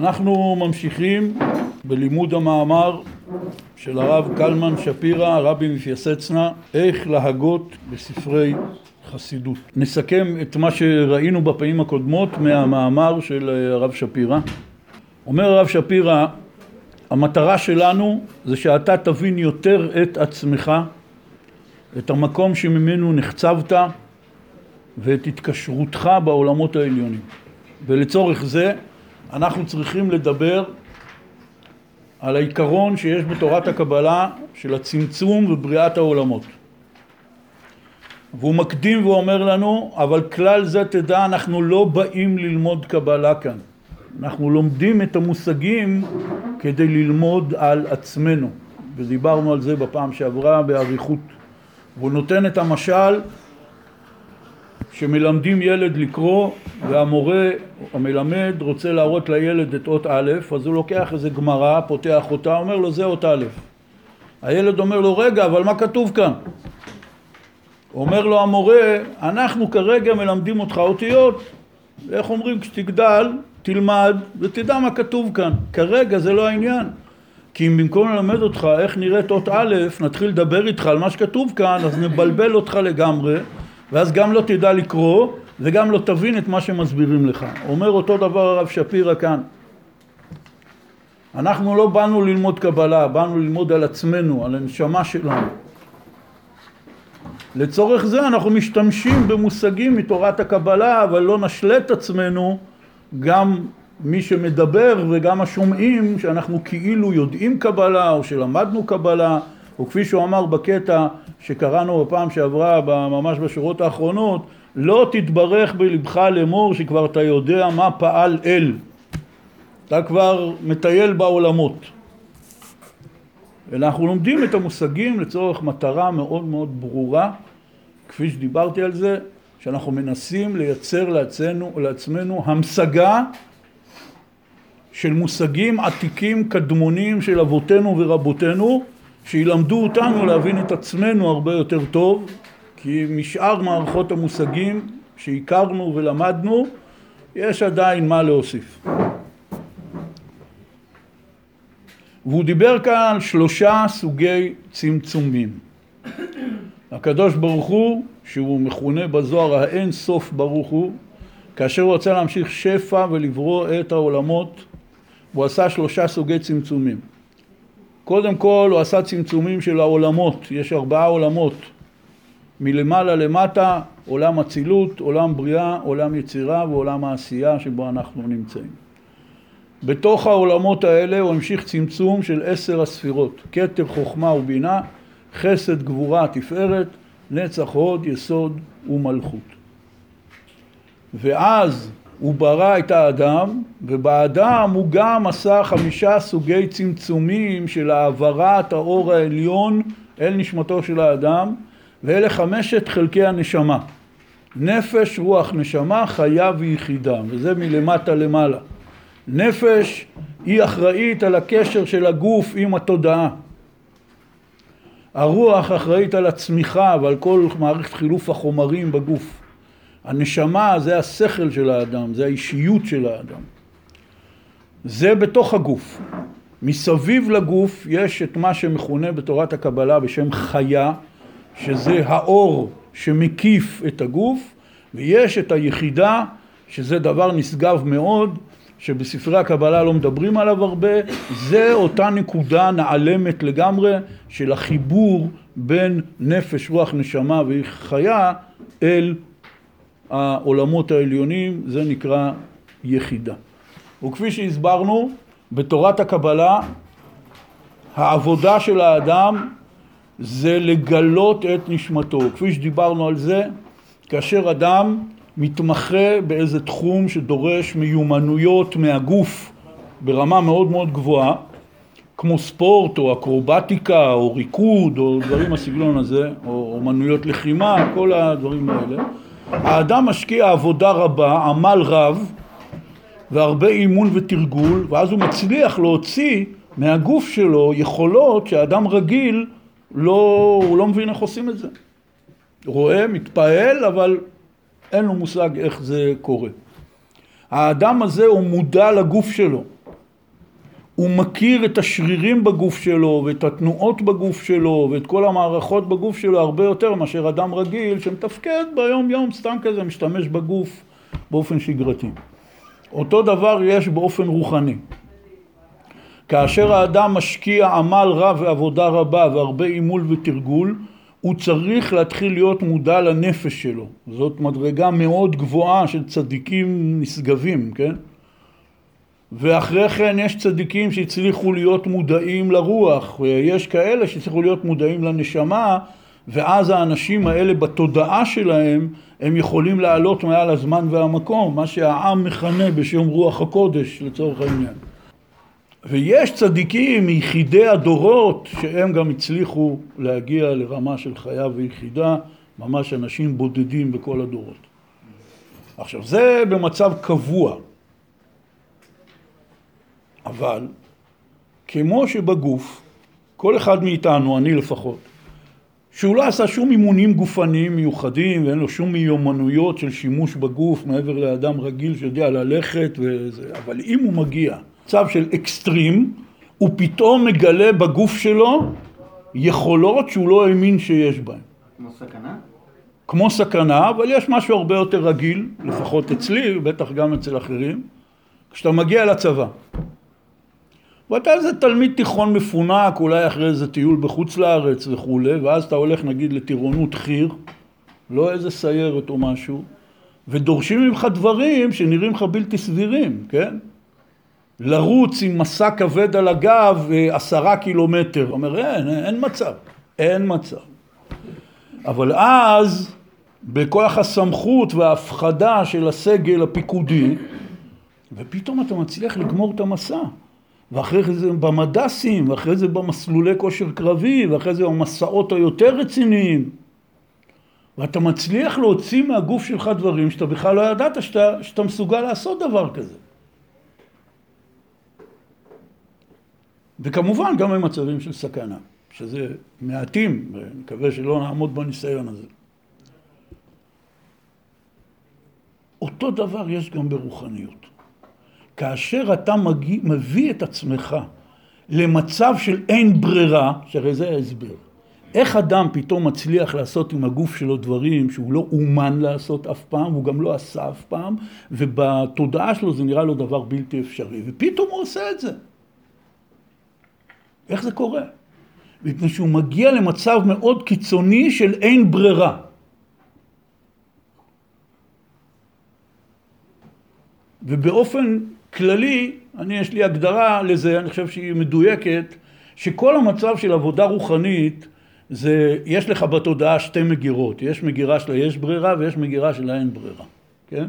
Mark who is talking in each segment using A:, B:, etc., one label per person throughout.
A: אנחנו ממשיכים בלימוד המאמר של הרב קלמן שפירא, רבי מפייסצנה, איך להגות בספרי חסידות. נסכם את מה שראינו בפעמים הקודמות מהמאמר של הרב שפירא. אומר הרב שפירא, המטרה שלנו זה שאתה תבין יותר את עצמך, את המקום שממנו נחצבת ואת התקשרותך בעולמות העליונים. ולצורך זה אנחנו צריכים לדבר על העיקרון שיש בתורת הקבלה של הצמצום ובריאת העולמות. והוא מקדים ואומר לנו, אבל כלל זה תדע, אנחנו לא באים ללמוד קבלה כאן. אנחנו לומדים את המושגים כדי ללמוד על עצמנו, ודיברנו על זה בפעם שעברה באריכות. והוא נותן את המשל שמלמדים ילד לקרוא והמורה המלמד רוצה להראות לילד את אות א', אז הוא לוקח איזה גמרא, פותח אותה, אומר לו זה אות א'. הילד אומר לו רגע, אבל מה כתוב כאן? אומר לו המורה, אנחנו כרגע מלמדים אותך אותיות, איך אומרים? כשתגדל תלמד ותדע מה כתוב כאן, כרגע זה לא העניין. כי אם במקום ללמד אותך איך נראית אות א', נתחיל לדבר איתך על מה שכתוב כאן, אז נבלבל אותך לגמרי ואז גם לא תדע לקרוא וגם לא תבין את מה שמסבירים לך. אומר אותו דבר הרב שפירא כאן. אנחנו לא באנו ללמוד קבלה, באנו ללמוד על עצמנו, על הנשמה שלנו. לצורך זה אנחנו משתמשים במושגים מתורת הקבלה, אבל לא נשלה את עצמנו גם מי שמדבר וגם השומעים שאנחנו כאילו יודעים קבלה או שלמדנו קבלה או כפי שהוא אמר בקטע שקראנו בפעם שעברה ממש בשורות האחרונות לא תתברך בלבך לאמור שכבר אתה יודע מה פעל אל אתה כבר מטייל בעולמות. ואנחנו לומדים את המושגים לצורך מטרה מאוד מאוד ברורה כפי שדיברתי על זה שאנחנו מנסים לייצר לעצמנו, לעצמנו המשגה של מושגים עתיקים קדמונים של אבותינו ורבותינו שילמדו אותנו להבין את עצמנו הרבה יותר טוב כי משאר מערכות המושגים שהכרנו ולמדנו יש עדיין מה להוסיף. והוא דיבר כאן על שלושה סוגי צמצומים. הקדוש ברוך הוא שהוא מכונה בזוהר האין סוף ברוך הוא, כאשר הוא רצה להמשיך שפע ולברוא את העולמות, הוא עשה שלושה סוגי צמצומים. קודם כל הוא עשה צמצומים של העולמות, יש ארבעה עולמות, מלמעלה למטה, עולם אצילות, עולם בריאה, עולם יצירה ועולם העשייה שבו אנחנו נמצאים. בתוך העולמות האלה הוא המשיך צמצום של עשר הספירות, כתר חוכמה ובינה, חסד גבורה תפארת, נצח הוד, יסוד ומלכות. ואז הוא ברא את האדם, ובאדם הוא גם עשה חמישה סוגי צמצומים של העברת האור העליון אל נשמתו של האדם, ואלה חמשת חלקי הנשמה. נפש, רוח, נשמה, חיה ויחידה, וזה מלמטה למעלה. נפש היא אחראית על הקשר של הגוף עם התודעה. הרוח אחראית על הצמיחה ועל כל מערכת חילוף החומרים בגוף. הנשמה זה השכל של האדם, זה האישיות של האדם. זה בתוך הגוף. מסביב לגוף יש את מה שמכונה בתורת הקבלה בשם חיה, שזה האור שמקיף את הגוף, ויש את היחידה, שזה דבר נשגב מאוד, שבספרי הקבלה לא מדברים עליו הרבה, זה אותה נקודה נעלמת לגמרי של החיבור בין נפש, רוח, נשמה וחיה אל העולמות העליונים, זה נקרא יחידה. וכפי שהסברנו, בתורת הקבלה העבודה של האדם זה לגלות את נשמתו. כפי שדיברנו על זה, כאשר אדם מתמחה באיזה תחום שדורש מיומנויות מהגוף ברמה מאוד מאוד גבוהה, כמו ספורט או אקרובטיקה או ריקוד או דברים בסגנון הזה, או אומנויות לחימה, כל הדברים האלה. האדם משקיע עבודה רבה, עמל רב והרבה אימון ותרגול, ואז הוא מצליח להוציא מהגוף שלו יכולות שאדם רגיל לא, הוא לא מבין איך עושים את זה. רואה, מתפעל, אבל אין לו מושג איך זה קורה. האדם הזה הוא מודע לגוף שלו, הוא מכיר את השרירים בגוף שלו ואת התנועות בגוף שלו ואת כל המערכות בגוף שלו הרבה יותר מאשר אדם רגיל שמתפקד ביום יום סתם כזה משתמש בגוף באופן שגרתי. אותו דבר יש באופן רוחני. כאשר האדם משקיע עמל רב ועבודה רבה והרבה עימול ותרגול הוא צריך להתחיל להיות מודע לנפש שלו. זאת מדרגה מאוד גבוהה של צדיקים נשגבים, כן? ואחרי כן יש צדיקים שהצליחו להיות מודעים לרוח, ויש כאלה שהצליחו להיות מודעים לנשמה, ואז האנשים האלה בתודעה שלהם הם יכולים לעלות מעל הזמן והמקום, מה שהעם מכנה בשם רוח הקודש לצורך העניין. ויש צדיקים מיחידי הדורות שהם גם הצליחו להגיע לרמה של חיה ויחידה, ממש אנשים בודדים בכל הדורות. עכשיו זה במצב קבוע, אבל כמו שבגוף, כל אחד מאיתנו, אני לפחות, שהוא לא עשה שום אימונים גופניים מיוחדים ואין לו שום מיומנויות של שימוש בגוף מעבר לאדם רגיל שיודע ללכת וזה, אבל אם הוא מגיע מצב של אקסטרים, הוא פתאום מגלה בגוף שלו יכולות שהוא לא האמין שיש בהן.
B: כמו סכנה?
A: כמו סכנה, אבל יש משהו הרבה יותר רגיל, לפחות אצלי, ובטח גם אצל אחרים, כשאתה מגיע לצבא. ואתה איזה תלמיד תיכון מפונק, אולי אחרי איזה טיול בחוץ לארץ וכולי, ואז אתה הולך נגיד לטירונות חי"ר, לא איזה סיירת או משהו, ודורשים ממך דברים שנראים לך בלתי סבירים, כן? לרוץ עם מסע כבד על הגב אה, עשרה קילומטר. אומר, אין, אין מצב, אין מצב. אבל אז, בכוח הסמכות וההפחדה של הסגל הפיקודי, ופתאום אתה מצליח לגמור את המסע. ואחרי זה במדסים, ואחרי זה במסלולי כושר קרבי, ואחרי זה במסעות היותר רציניים. ואתה מצליח להוציא מהגוף שלך דברים שאתה בכלל לא ידעת שאתה, שאתה מסוגל לעשות דבר כזה. וכמובן גם במצבים של סכנה, שזה מעטים, ואני מקווה שלא נעמוד בניסיון הזה. אותו דבר יש גם ברוחניות. כאשר אתה מגיע, מביא את עצמך למצב של אין ברירה, שהרי זה ההסבר. איך אדם פתאום מצליח לעשות עם הגוף שלו דברים שהוא לא אומן לעשות אף פעם, הוא גם לא עשה אף פעם, ובתודעה שלו זה נראה לו דבר בלתי אפשרי, ופתאום הוא עושה את זה. איך זה קורה? מפני שהוא מגיע למצב מאוד קיצוני של אין ברירה. ובאופן כללי, אני יש לי הגדרה לזה, אני חושב שהיא מדויקת, שכל המצב של עבודה רוחנית זה, יש לך בתודעה שתי מגירות, יש מגירה של היש ברירה ויש מגירה של האין ברירה, כן?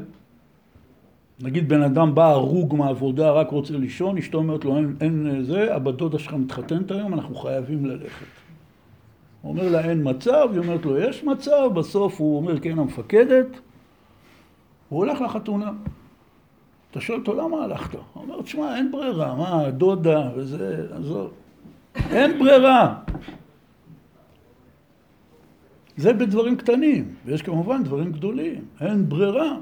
A: נגיד בן אדם בא הרוג מהעבודה, רק רוצה לישון, אשתו אומרת לו אין, אין זה, הבת דודה שלך מתחתנת היום, אנחנו חייבים ללכת. הוא אומר לה אין מצב, היא אומרת לו יש מצב, בסוף הוא אומר כן המפקדת, הוא הולך לחתונה. אתה שואל אותו למה הלכת? הוא אומר תשמע אין ברירה, מה דודה וזה, עזוב, אין ברירה. זה בדברים קטנים, ויש כמובן דברים גדולים, אין ברירה.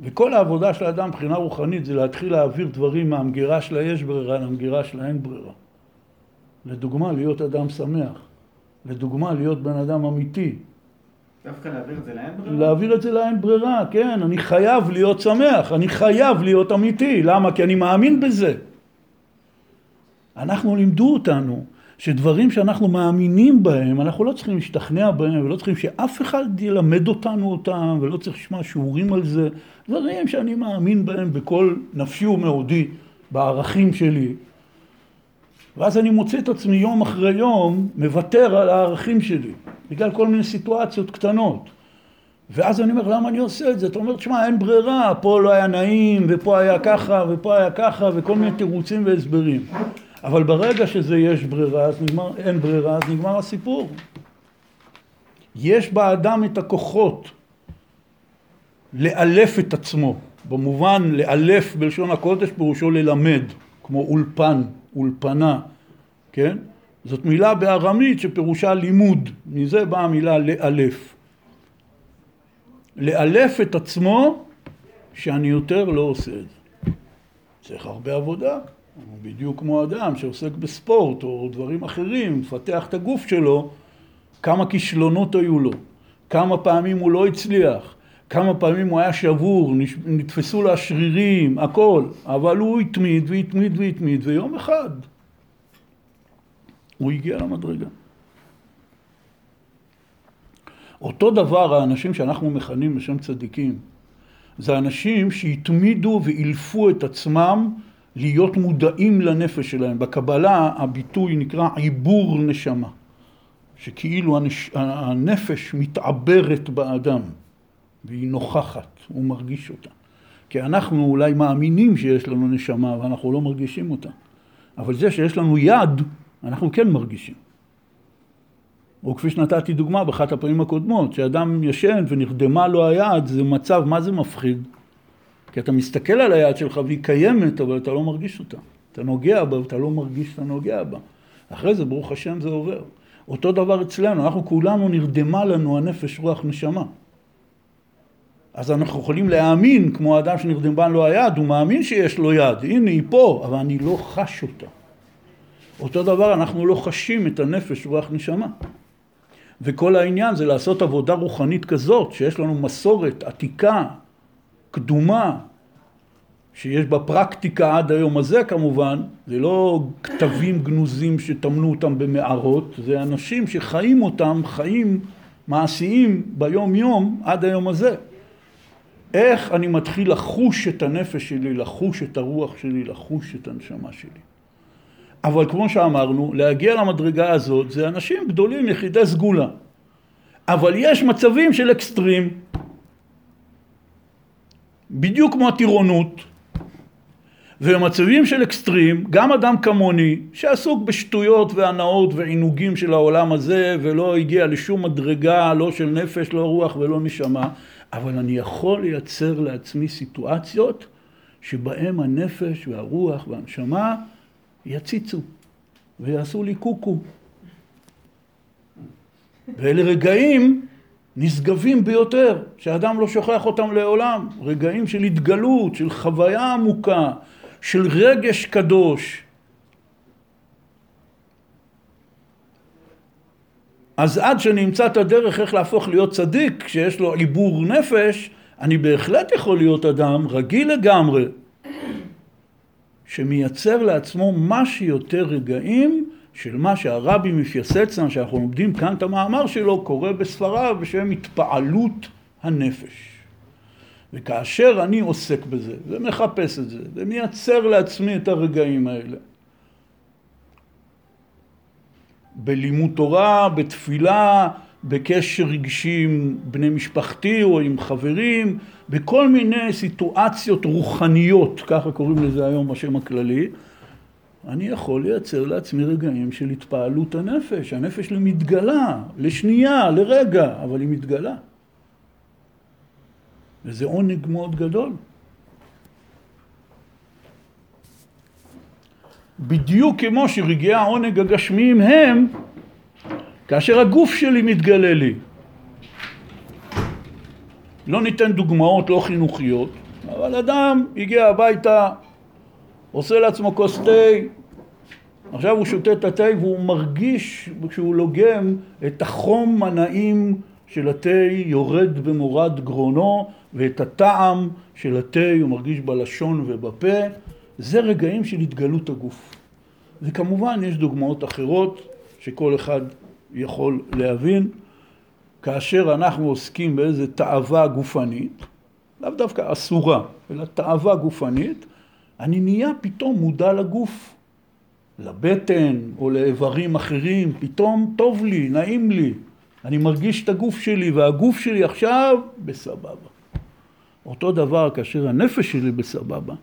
A: וכל העבודה של האדם מבחינה רוחנית זה להתחיל להעביר דברים מהמגירה של היש ברירה למגירה של האין ברירה. לדוגמה, להיות אדם שמח. לדוגמה, להיות בן אדם אמיתי.
B: דווקא להעביר את זה לאין ברירה?
A: להעביר את זה לאין ברירה, כן. אני חייב להיות שמח, אני חייב להיות אמיתי. למה? כי אני מאמין בזה. אנחנו לימדו אותנו שדברים שאנחנו מאמינים בהם, אנחנו לא צריכים להשתכנע בהם ולא צריכים שאף אחד ילמד אותנו אותם ולא צריך לשמוע שיעורים על זה. דברים שאני מאמין בהם בכל נפשי ומאודי, בערכים שלי. ואז אני מוצא את עצמי יום אחרי יום מוותר על הערכים שלי, בגלל כל מיני סיטואציות קטנות. ואז אני אומר, למה אני עושה את זה? אתה אומר, תשמע, אין ברירה, פה לא היה נעים, ופה היה ככה, ופה היה ככה, וכל מיני תירוצים והסברים. אבל ברגע שזה יש ברירה, אז נגמר, אין ברירה, אז נגמר הסיפור. יש באדם את הכוחות לאלף את עצמו, במובן לאלף בלשון הקודש פירושו ללמד, כמו אולפן, אולפנה, כן? זאת מילה בארמית שפירושה לימוד, מזה באה המילה לאלף. לאלף את עצמו שאני יותר לא עושה את זה. צריך הרבה עבודה. בדיוק כמו אדם שעוסק בספורט או דברים אחרים, מפתח את הגוף שלו, כמה כישלונות היו לו, כמה פעמים הוא לא הצליח, כמה פעמים הוא היה שבור, נתפסו לו השרירים, הכל, אבל הוא התמיד והתמיד והתמיד, ויום אחד הוא הגיע למדרגה. אותו דבר האנשים שאנחנו מכנים בשם צדיקים, זה אנשים שהתמידו ואילפו את עצמם להיות מודעים לנפש שלהם. בקבלה הביטוי נקרא עיבור נשמה, שכאילו הנש... הנפש מתעברת באדם והיא נוכחת, הוא מרגיש אותה. כי אנחנו אולי מאמינים שיש לנו נשמה ואנחנו לא מרגישים אותה, אבל זה שיש לנו יד, אנחנו כן מרגישים. או כפי שנתתי דוגמה באחת הפעמים הקודמות, שאדם ישן ונרדמה לו היד, זה מצב, מה זה מפחיד? כי אתה מסתכל על היד שלך והיא קיימת, אבל אתה לא מרגיש אותה. אתה נוגע בה ואתה לא מרגיש שאתה נוגע בה. אחרי זה, ברוך השם, זה עובר. אותו דבר אצלנו, אנחנו כולנו נרדמה לנו הנפש, רוח, נשמה. אז אנחנו יכולים להאמין, כמו האדם שנרדמה לו היד, הוא מאמין שיש לו יד, הנה היא פה, אבל אני לא חש אותה. אותו דבר, אנחנו לא חשים את הנפש, רוח, נשמה. וכל העניין זה לעשות עבודה רוחנית כזאת, שיש לנו מסורת עתיקה, קדומה, שיש בה פרקטיקה עד היום הזה כמובן, זה לא כתבים גנוזים שטמנו אותם במערות, זה אנשים שחיים אותם, חיים מעשיים ביום יום עד היום הזה. איך אני מתחיל לחוש את הנפש שלי, לחוש את הרוח שלי, לחוש את הנשמה שלי. אבל כמו שאמרנו, להגיע למדרגה הזאת זה אנשים גדולים, יחידי סגולה. אבל יש מצבים של אקסטרים, בדיוק כמו הטירונות, ובמצבים של אקסטרים, גם אדם כמוני, שעסוק בשטויות והנאות ועינוגים של העולם הזה, ולא הגיע לשום מדרגה, לא של נפש, לא רוח ולא נשמה, אבל אני יכול לייצר לעצמי סיטואציות שבהם הנפש והרוח והנשמה יציצו ויעשו לי קוקו. ואלה רגעים נשגבים ביותר, שאדם לא שוכח אותם לעולם. רגעים של התגלות, של חוויה עמוקה, של רגש קדוש. אז עד שאני אמצא את הדרך איך להפוך להיות צדיק, כשיש לו עיבור נפש, אני בהחלט יכול להיות אדם רגיל לגמרי, שמייצר לעצמו מה שיותר רגעים של מה שהרבי מפייסצנה, שאנחנו לומדים כאן את המאמר שלו, קורא בספריו בשם התפעלות הנפש. וכאשר אני עוסק בזה, ומחפש את זה, ומייצר לעצמי את הרגעים האלה, בלימוד תורה, בתפילה, בקשר רגשי עם בני משפחתי או עם חברים, בכל מיני סיטואציות רוחניות, ככה קוראים לזה היום בשם הכללי, אני יכול לייצר לעצמי רגעים של התפעלות הנפש. הנפש שלי מתגלה, לשנייה, לרגע, אבל היא מתגלה. וזה עונג מאוד גדול. בדיוק כמו שרגעי העונג הגשמיים הם כאשר הגוף שלי מתגלה לי. לא ניתן דוגמאות לא חינוכיות, אבל אדם הגיע הביתה, עושה לעצמו כוס תה, עכשיו הוא שותה את התה והוא מרגיש כשהוא לוגם את החום הנעים של התה יורד במורד גרונו ואת הטעם של התה הוא מרגיש בלשון ובפה. זה רגעים של התגלות הגוף. וכמובן יש דוגמאות אחרות שכל אחד יכול להבין. כאשר אנחנו עוסקים באיזה תאווה גופנית, לאו דווקא אסורה, אלא תאווה גופנית, אני נהיה פתאום מודע לגוף, לבטן או לאיברים אחרים, פתאום טוב לי, נעים לי, אני מרגיש את הגוף שלי והגוף שלי עכשיו בסבבה. אותו דבר כאשר הנפש שלי בסבבה,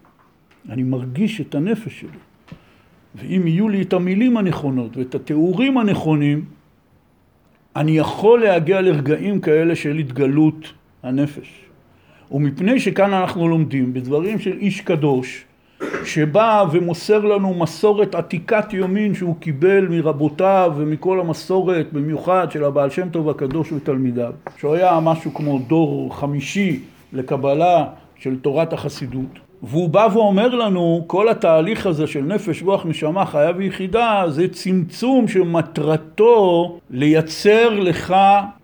A: אני מרגיש את הנפש שלי. ואם יהיו לי את המילים הנכונות ואת התיאורים הנכונים, אני יכול להגיע לרגעים כאלה של התגלות הנפש. ומפני שכאן אנחנו לומדים בדברים של איש קדוש, שבא ומוסר לנו מסורת עתיקת יומין שהוא קיבל מרבותיו ומכל המסורת, במיוחד של הבעל שם טוב הקדוש ותלמידיו, שהוא היה משהו כמו דור חמישי לקבלה של תורת החסידות. והוא בא ואומר לנו, כל התהליך הזה של נפש, רוח, נשמה, חיה ויחידה, זה צמצום שמטרתו לייצר לך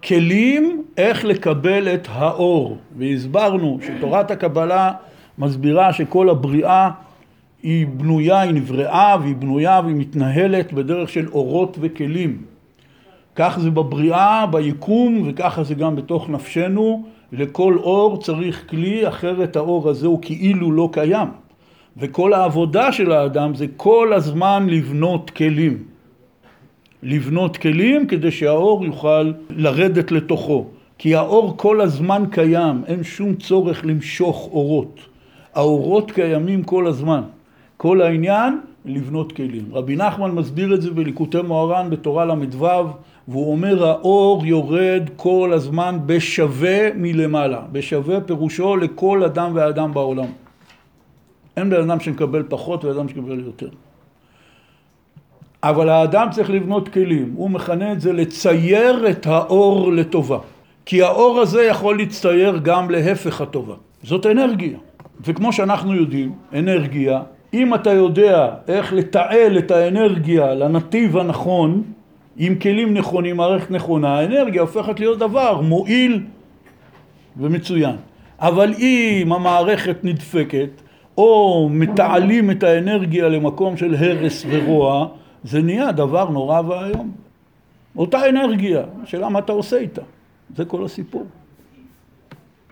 A: כלים איך לקבל את האור. והסברנו שתורת הקבלה מסבירה שכל הבריאה היא בנויה, היא נבראה והיא בנויה והיא מתנהלת בדרך של אורות וכלים. כך זה בבריאה, ביקום, וככה זה גם בתוך נפשנו. לכל אור צריך כלי, אחרת האור הזה הוא כאילו לא קיים. וכל העבודה של האדם זה כל הזמן לבנות כלים. לבנות כלים כדי שהאור יוכל לרדת לתוכו. כי האור כל הזמן קיים, אין שום צורך למשוך אורות. האורות קיימים כל הזמן. כל העניין לבנות כלים. רבי נחמן מסביר את זה בליקוטי מוהר"ן בתורה ל"ו והוא אומר האור יורד כל הזמן בשווה מלמעלה. בשווה פירושו לכל אדם ואדם בעולם. אין בן אדם שמקבל פחות ואדם שמקבל יותר. אבל האדם צריך לבנות כלים, הוא מכנה את זה לצייר את האור לטובה. כי האור הזה יכול להצטייר גם להפך הטובה. זאת אנרגיה. וכמו שאנחנו יודעים, אנרגיה, אם אתה יודע איך לתעל את האנרגיה לנתיב הנכון, עם כלים נכונים, מערכת נכונה, האנרגיה הופכת להיות דבר מועיל ומצוין. אבל אם המערכת נדפקת, או מתעלים את האנרגיה למקום של הרס ורוע, זה נהיה דבר נורא ואיום. אותה אנרגיה, השאלה מה אתה עושה איתה, זה כל הסיפור.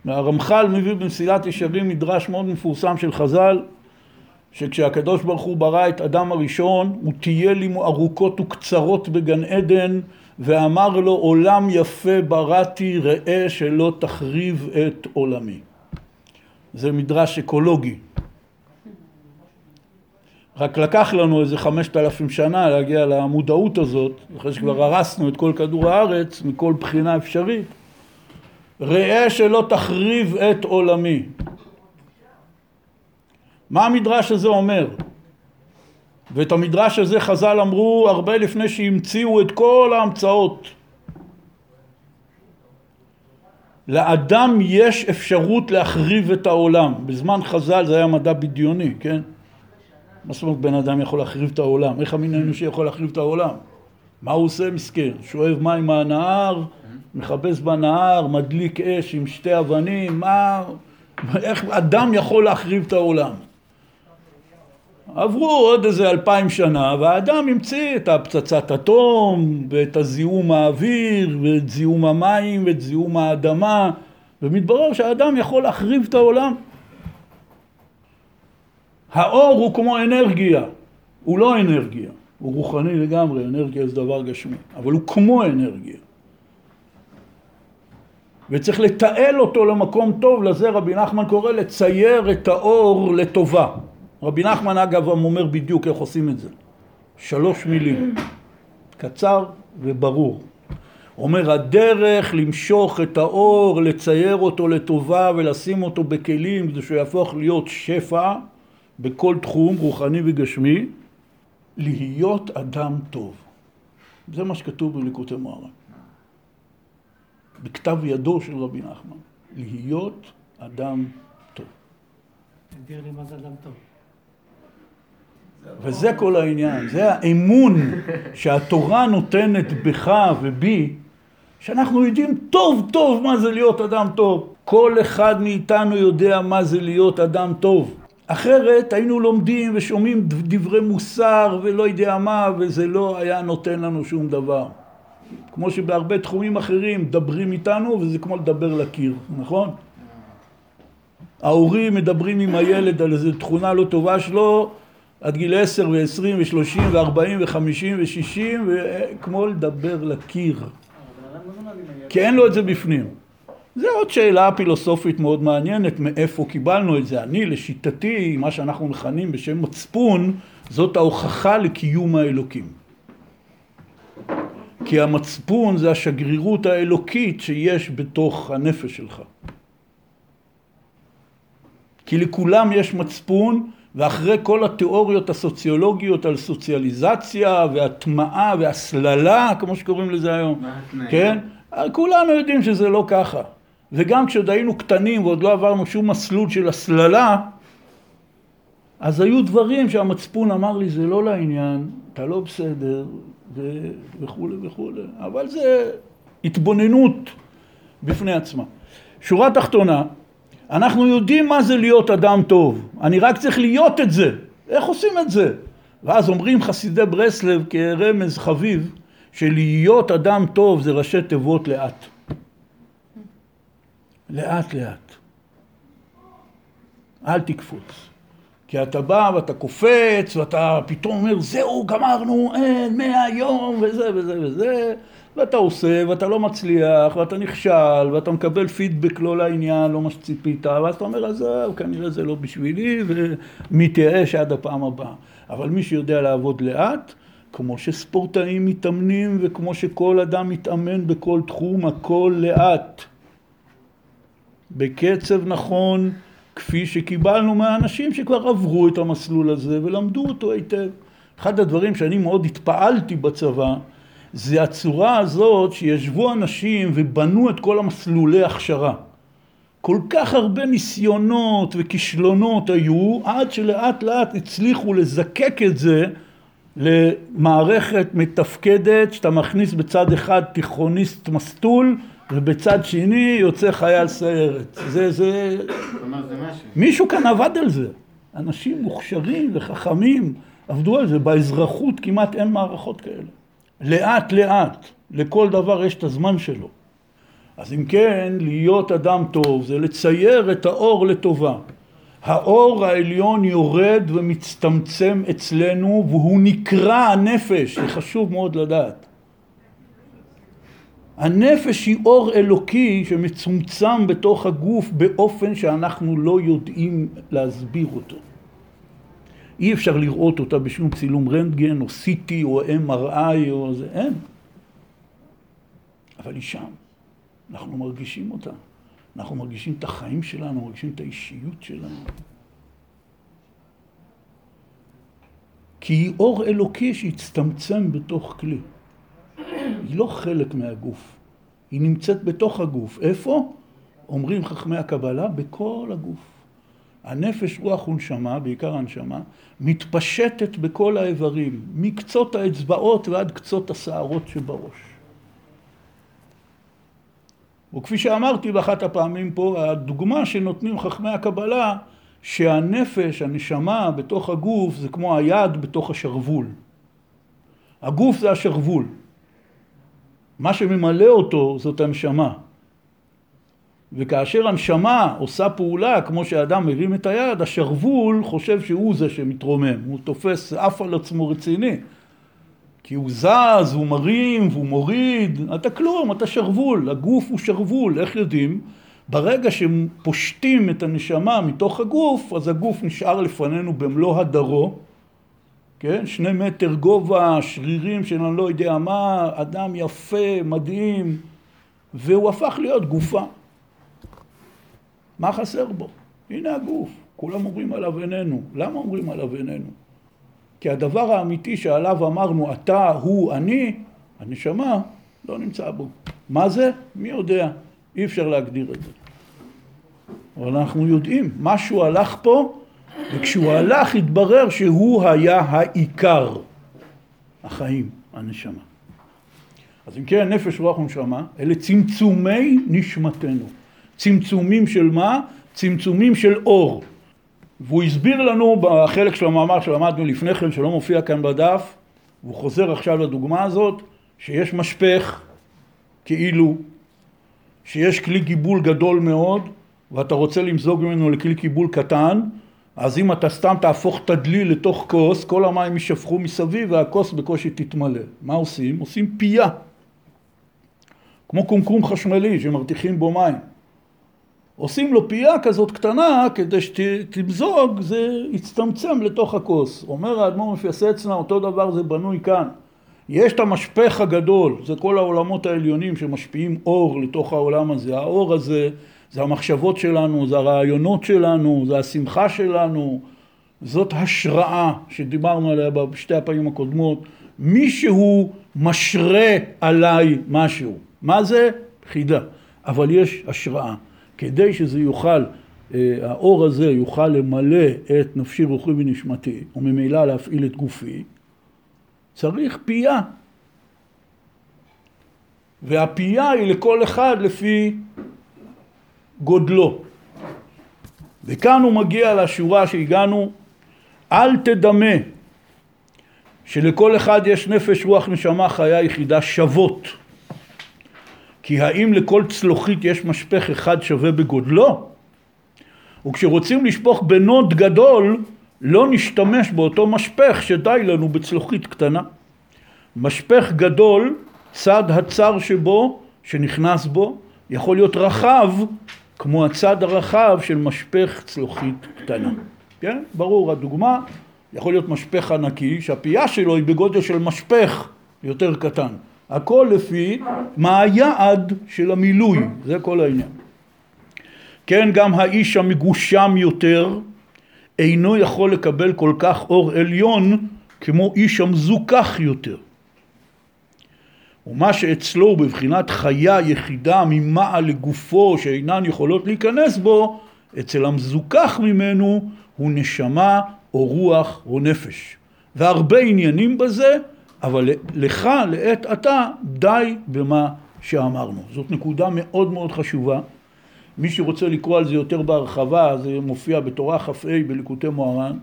A: והרמח"ל מביא במסילת ישרים מדרש מאוד מפורסם של חז"ל, שכשהקדוש ברוך הוא ברא את אדם הראשון, הוא טייל עמו ארוכות וקצרות בגן עדן, ואמר לו עולם יפה בראתי, ראה שלא תחריב את עולמי. זה מדרש אקולוגי. רק לקח לנו איזה חמשת אלפים שנה להגיע למודעות הזאת, אחרי שכבר הרסנו את כל כדור הארץ מכל בחינה אפשרית. ראה שלא תחריב את עולמי. מה המדרש הזה אומר? ואת המדרש הזה חז"ל אמרו הרבה לפני שהמציאו את כל ההמצאות. לאדם יש אפשרות להחריב את העולם. בזמן חז"ל זה היה מדע בדיוני, כן? מה זאת אומרת בן אדם יכול להחריב את העולם? איך המין האנושי יכול להחריב את העולם? מה הוא עושה מסכן? שואב מים מהנהר, מכבס בנהר, מדליק אש עם שתי אבנים, מה... איך אדם יכול להחריב את העולם? עברו עוד איזה אלפיים שנה והאדם המציא את הפצצת אטום ואת הזיהום האוויר ואת זיהום המים ואת זיהום האדמה ומתברר שהאדם יכול להחריב את העולם. האור הוא כמו אנרגיה, הוא לא אנרגיה, הוא רוחני לגמרי, אנרגיה זה דבר גשמי, אבל הוא כמו אנרגיה. וצריך לתעל אותו למקום טוב, לזה רבי נחמן קורא לצייר את האור לטובה. רבי נחמן אגב אומר בדיוק איך עושים את זה. שלוש מילים, קצר וברור. אומר הדרך למשוך את האור, לצייר אותו לטובה ולשים אותו בכלים כדי שהוא יהפוך להיות שפע בכל תחום רוחני וגשמי, להיות אדם טוב. זה מה שכתוב בליקוטי מוהר"ן. בכתב ידו של רבי נחמן. להיות אדם טוב.
C: תגדיר לי מה זה אדם טוב.
A: וזה כל העניין, זה האמון שהתורה נותנת בך ובי, שאנחנו יודעים טוב טוב מה זה להיות אדם טוב. כל אחד מאיתנו יודע מה זה להיות אדם טוב. אחרת היינו לומדים ושומעים דברי מוסר ולא יודע מה, וזה לא היה נותן לנו שום דבר. כמו שבהרבה תחומים אחרים מדברים איתנו וזה כמו לדבר לקיר, נכון? ההורים מדברים עם הילד על איזו תכונה לא טובה שלו עד גיל עשר ועשרים ושלושים וארבעים וחמישים ושישים וכמו לדבר לקיר. כי אין לו את זה בפנים. זה עוד שאלה פילוסופית מאוד מעניינת מאיפה קיבלנו את זה. אני לשיטתי מה שאנחנו מכנים בשם מצפון זאת ההוכחה לקיום האלוקים. כי המצפון זה השגרירות האלוקית שיש בתוך הנפש שלך. כי לכולם יש מצפון ואחרי כל התיאוריות הסוציולוגיות על סוציאליזציה והטמעה והסללה, כמו שקוראים לזה היום, כן? כולנו יודעים שזה לא ככה. וגם כשעוד היינו קטנים ועוד לא עברנו שום מסלול של הסללה, אז היו דברים שהמצפון אמר לי, זה לא לעניין, אתה לא בסדר, ו- וכולי וכולי, אבל זה התבוננות בפני עצמה. שורה תחתונה, אנחנו יודעים מה זה להיות אדם טוב, אני רק צריך להיות את זה. איך עושים את זה? ואז אומרים חסידי ברסלב כרמז חביב, שלהיות אדם טוב זה ראשי תיבות לאט. לאט לאט. אל תקפוץ. כי אתה בא ואתה קופץ ואתה פתאום אומר זהו גמרנו אין מאה יום וזה וזה וזה ואתה עושה ואתה לא מצליח ואתה נכשל ואתה מקבל פידבק לא לעניין לא מה שציפית ואז אתה אומר עזוב כנראה זה לא בשבילי ומתייאש עד הפעם הבאה אבל מי שיודע לעבוד לאט כמו שספורטאים מתאמנים וכמו שכל אדם מתאמן בכל תחום הכל לאט בקצב נכון כפי שקיבלנו מהאנשים שכבר עברו את המסלול הזה ולמדו אותו היטב. אחד הדברים שאני מאוד התפעלתי בצבא זה הצורה הזאת שישבו אנשים ובנו את כל המסלולי הכשרה. כל כך הרבה ניסיונות וכישלונות היו עד שלאט לאט הצליחו לזקק את זה למערכת מתפקדת שאתה מכניס בצד אחד תיכוניסט מסטול ובצד שני יוצא חייל סיירת. זה, זה... מישהו כאן עבד על זה. אנשים מוכשרים וחכמים עבדו על זה. באזרחות כמעט אין מערכות כאלה. לאט לאט, לכל דבר יש את הזמן שלו. אז אם כן, להיות אדם טוב זה לצייר את האור לטובה. האור העליון יורד ומצטמצם אצלנו והוא נקרא הנפש, זה חשוב מאוד לדעת. הנפש היא אור אלוקי שמצומצם בתוך הגוף באופן שאנחנו לא יודעים להסביר אותו. אי אפשר לראות אותה בשום צילום רנטגן או CT או MRI או זה, אין. אבל היא שם. אנחנו מרגישים אותה. אנחנו מרגישים את החיים שלנו, מרגישים את האישיות שלנו. כי היא אור אלוקי שהצטמצם בתוך כלי. היא לא חלק מהגוף, היא נמצאת בתוך הגוף. איפה? אומרים חכמי הקבלה, בכל הגוף. הנפש, רוח ונשמה, בעיקר הנשמה, מתפשטת בכל האיברים, מקצות האצבעות ועד קצות השערות שבראש. וכפי שאמרתי באחת הפעמים פה, הדוגמה שנותנים חכמי הקבלה, שהנפש, הנשמה, בתוך הגוף, זה כמו היד בתוך השרוול. הגוף זה השרוול. מה שממלא אותו זאת הנשמה. וכאשר הנשמה עושה פעולה, כמו שאדם מרים את היד, השרוול חושב שהוא זה שמתרומם, הוא תופס אף על עצמו רציני. כי הוא זז, הוא מרים והוא מוריד, אתה כלום, אתה שרוול, הגוף הוא שרוול, איך יודעים? ברגע שפושטים את הנשמה מתוך הגוף, אז הגוף נשאר לפנינו במלוא הדרו, כן? שני מטר גובה, שרירים של אני לא יודע מה, אדם יפה, מדהים, והוא הפך להיות גופה. מה חסר בו? הנה הגוף, כולם אומרים עליו איננו. למה אומרים עליו איננו? כי הדבר האמיתי שעליו אמרנו אתה, הוא, אני, הנשמה, לא נמצא בו. מה זה? מי יודע? אי אפשר להגדיר את זה. אבל אנחנו יודעים, משהו הלך פה וכשהוא הלך התברר שהוא היה העיקר, החיים, הנשמה. אז אם כן, נפש, רוח ונשמה, אלה צמצומי נשמתנו. צמצומים של מה? צמצומים של אור. והוא הסביר לנו בחלק של המאמר שלמדנו לפני כן, שלא מופיע כאן בדף, והוא חוזר עכשיו לדוגמה הזאת, שיש משפך, כאילו, שיש כלי גיבול גדול מאוד, ואתה רוצה למזוג ממנו לכלי קיבול קטן, אז אם אתה סתם תהפוך את הדלי לתוך כוס, כל המים יישפכו מסביב והכוס בקושי תתמלא. מה עושים? עושים פייה. כמו קומקום חשמלי שמרתיחים בו מים. עושים לו פייה כזאת קטנה כדי שתמזוג זה יצטמצם לתוך הכוס. אומר האדמו"ר מפיאסצנה אותו דבר זה בנוי כאן. יש את המשפך הגדול, זה כל העולמות העליונים שמשפיעים אור לתוך העולם הזה. האור הזה זה המחשבות שלנו, זה הרעיונות שלנו, זה השמחה שלנו, זאת השראה שדיברנו עליה בשתי הפעמים הקודמות. מישהו משרה עליי משהו. מה זה? חידה. אבל יש השראה. כדי שזה יוכל אה, האור הזה יוכל למלא את נפשי רוחי ונשמתי, וממילא להפעיל את גופי, צריך פייה. והפייה היא לכל אחד לפי גודלו. וכאן הוא מגיע לשורה שהגענו, אל תדמה שלכל אחד יש נפש, רוח, נשמה, חיה יחידה שוות. כי האם לכל צלוחית יש משפך אחד שווה בגודלו? וכשרוצים לשפוך בנוד גדול, לא נשתמש באותו משפך שדי לנו בצלוחית קטנה. משפך גדול, צד הצר שבו, שנכנס בו, יכול להיות רחב, כמו הצד הרחב של משפך צלוחית קטנה. כן? ברור, הדוגמה, יכול להיות משפך ענקי, שהפייה שלו היא בגודל של משפך יותר קטן. הכל לפי מה היעד של המילוי, זה כל העניין. כן, גם האיש המגושם יותר אינו יכול לקבל כל כך אור עליון כמו איש המזוכח יותר. ומה שאצלו הוא בבחינת חיה יחידה ממעל לגופו שאינן יכולות להיכנס בו, אצל המזוכח ממנו הוא נשמה או רוח או נפש. והרבה עניינים בזה, אבל לך לעת עתה די במה שאמרנו. זאת נקודה מאוד מאוד חשובה. מי שרוצה לקרוא על זה יותר בהרחבה, זה מופיע בתורה כ"ה בליקוטי מוהר"ן,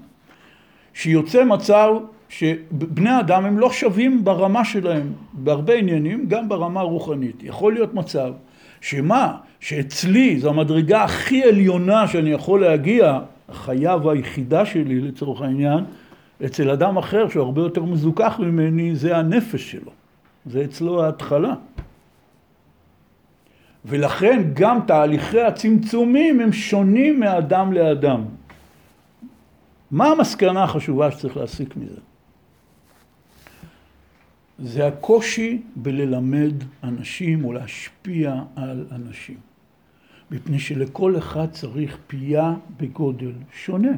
A: שיוצא מצב שבני אדם הם לא שווים ברמה שלהם, בהרבה עניינים, גם ברמה הרוחנית. יכול להיות מצב שמה, שאצלי זו המדרגה הכי עליונה שאני יכול להגיע, החיה והיחידה שלי לצורך העניין, אצל אדם אחר שהוא הרבה יותר מזוכח ממני, זה הנפש שלו. זה אצלו ההתחלה. ולכן גם תהליכי הצמצומים הם שונים מאדם לאדם. מה המסקנה החשובה שצריך להסיק מזה? זה הקושי בללמד אנשים או להשפיע על אנשים. מפני שלכל אחד צריך פייה בגודל שונה.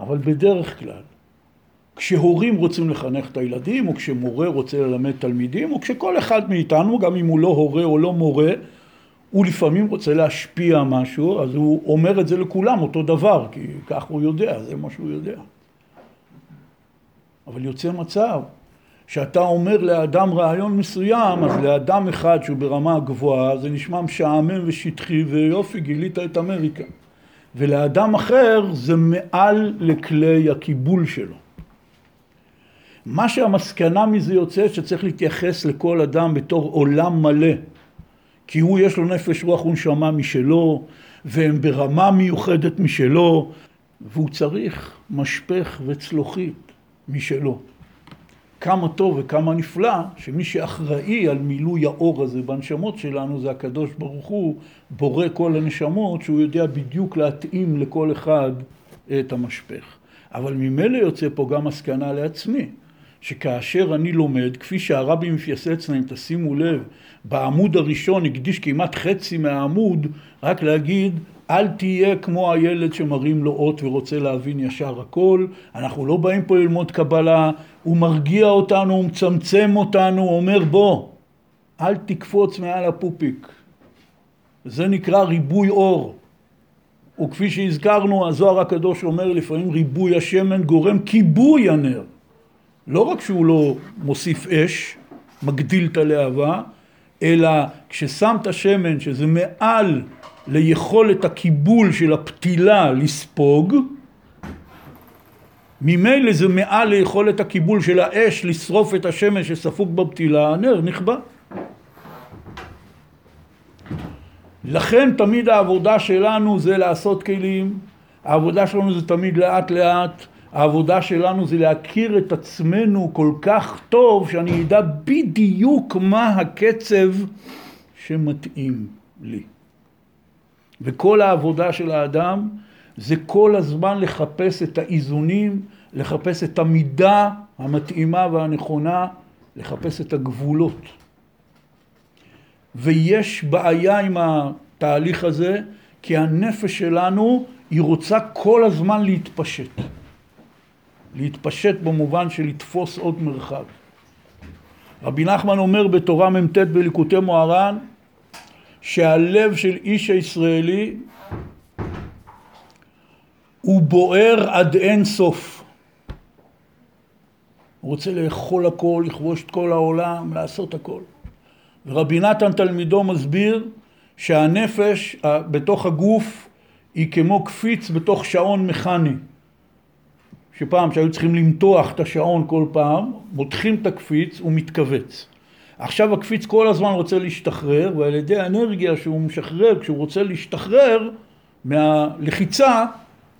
A: אבל בדרך כלל, כשהורים רוצים לחנך את הילדים, או כשמורה רוצה ללמד תלמידים, או כשכל אחד מאיתנו, גם אם הוא לא הורה או לא מורה, הוא לפעמים רוצה להשפיע משהו, אז הוא אומר את זה לכולם אותו דבר, כי כך הוא יודע, זה מה שהוא יודע. אבל יוצא מצב שאתה אומר לאדם רעיון מסוים, אז לאדם אחד שהוא ברמה גבוהה, זה נשמע משעמם ושטחי, ויופי, גילית את אמריקה. ולאדם אחר זה מעל לכלי הקיבול שלו. מה שהמסקנה מזה יוצאת שצריך להתייחס לכל אדם בתור עולם מלא כי הוא יש לו נפש רוח ונשמה משלו והם ברמה מיוחדת משלו והוא צריך משפך וצלוחית משלו. כמה טוב וכמה נפלא שמי שאחראי על מילוי האור הזה בנשמות שלנו זה הקדוש ברוך הוא בורא כל הנשמות שהוא יודע בדיוק להתאים לכל אחד את המשפך. אבל ממילא יוצא פה גם מסקנה לעצמי שכאשר אני לומד, כפי שהרבי מפייסץ להם, תשימו לב, בעמוד הראשון הקדיש כמעט חצי מהעמוד, רק להגיד, אל תהיה כמו הילד שמרים לו אות ורוצה להבין ישר הכל, אנחנו לא באים פה ללמוד קבלה, הוא מרגיע אותנו, הוא מצמצם אותנו, הוא אומר בוא, אל תקפוץ מעל הפופיק. זה נקרא ריבוי אור. וכפי שהזכרנו, הזוהר הקדוש אומר לפעמים ריבוי השמן גורם כיבוי הנר. לא רק שהוא לא מוסיף אש, מגדיל את הלהבה, אלא כששמת שמן שזה מעל ליכולת הקיבול של הפתילה לספוג, ממילא זה מעל ליכולת הקיבול של האש לשרוף את השמן שספוג בפתילה, הנר נכבה. לכן תמיד העבודה שלנו זה לעשות כלים, העבודה שלנו זה תמיד לאט לאט, העבודה שלנו זה להכיר את עצמנו כל כך טוב שאני אדע בדיוק מה הקצב שמתאים לי. וכל העבודה של האדם זה כל הזמן לחפש את האיזונים, לחפש את המידה המתאימה והנכונה, לחפש את הגבולות. ויש בעיה עם התהליך הזה, כי הנפש שלנו היא רוצה כל הזמן להתפשט. להתפשט במובן של לתפוס עוד מרחב. רבי נחמן אומר בתורה מ"ט בליקוטי מוהר"ן שהלב של איש הישראלי הוא בוער עד אין סוף. הוא רוצה לאכול הכל, לכבוש את כל העולם, לעשות הכל. ורבי נתן תלמידו מסביר שהנפש בתוך הגוף היא כמו קפיץ בתוך שעון מכני. שפעם שהיו צריכים למתוח את השעון כל פעם, מותחים את הקפיץ, הוא מתכווץ. עכשיו הקפיץ כל הזמן רוצה להשתחרר, ועל ידי האנרגיה שהוא משחרר, כשהוא רוצה להשתחרר מהלחיצה,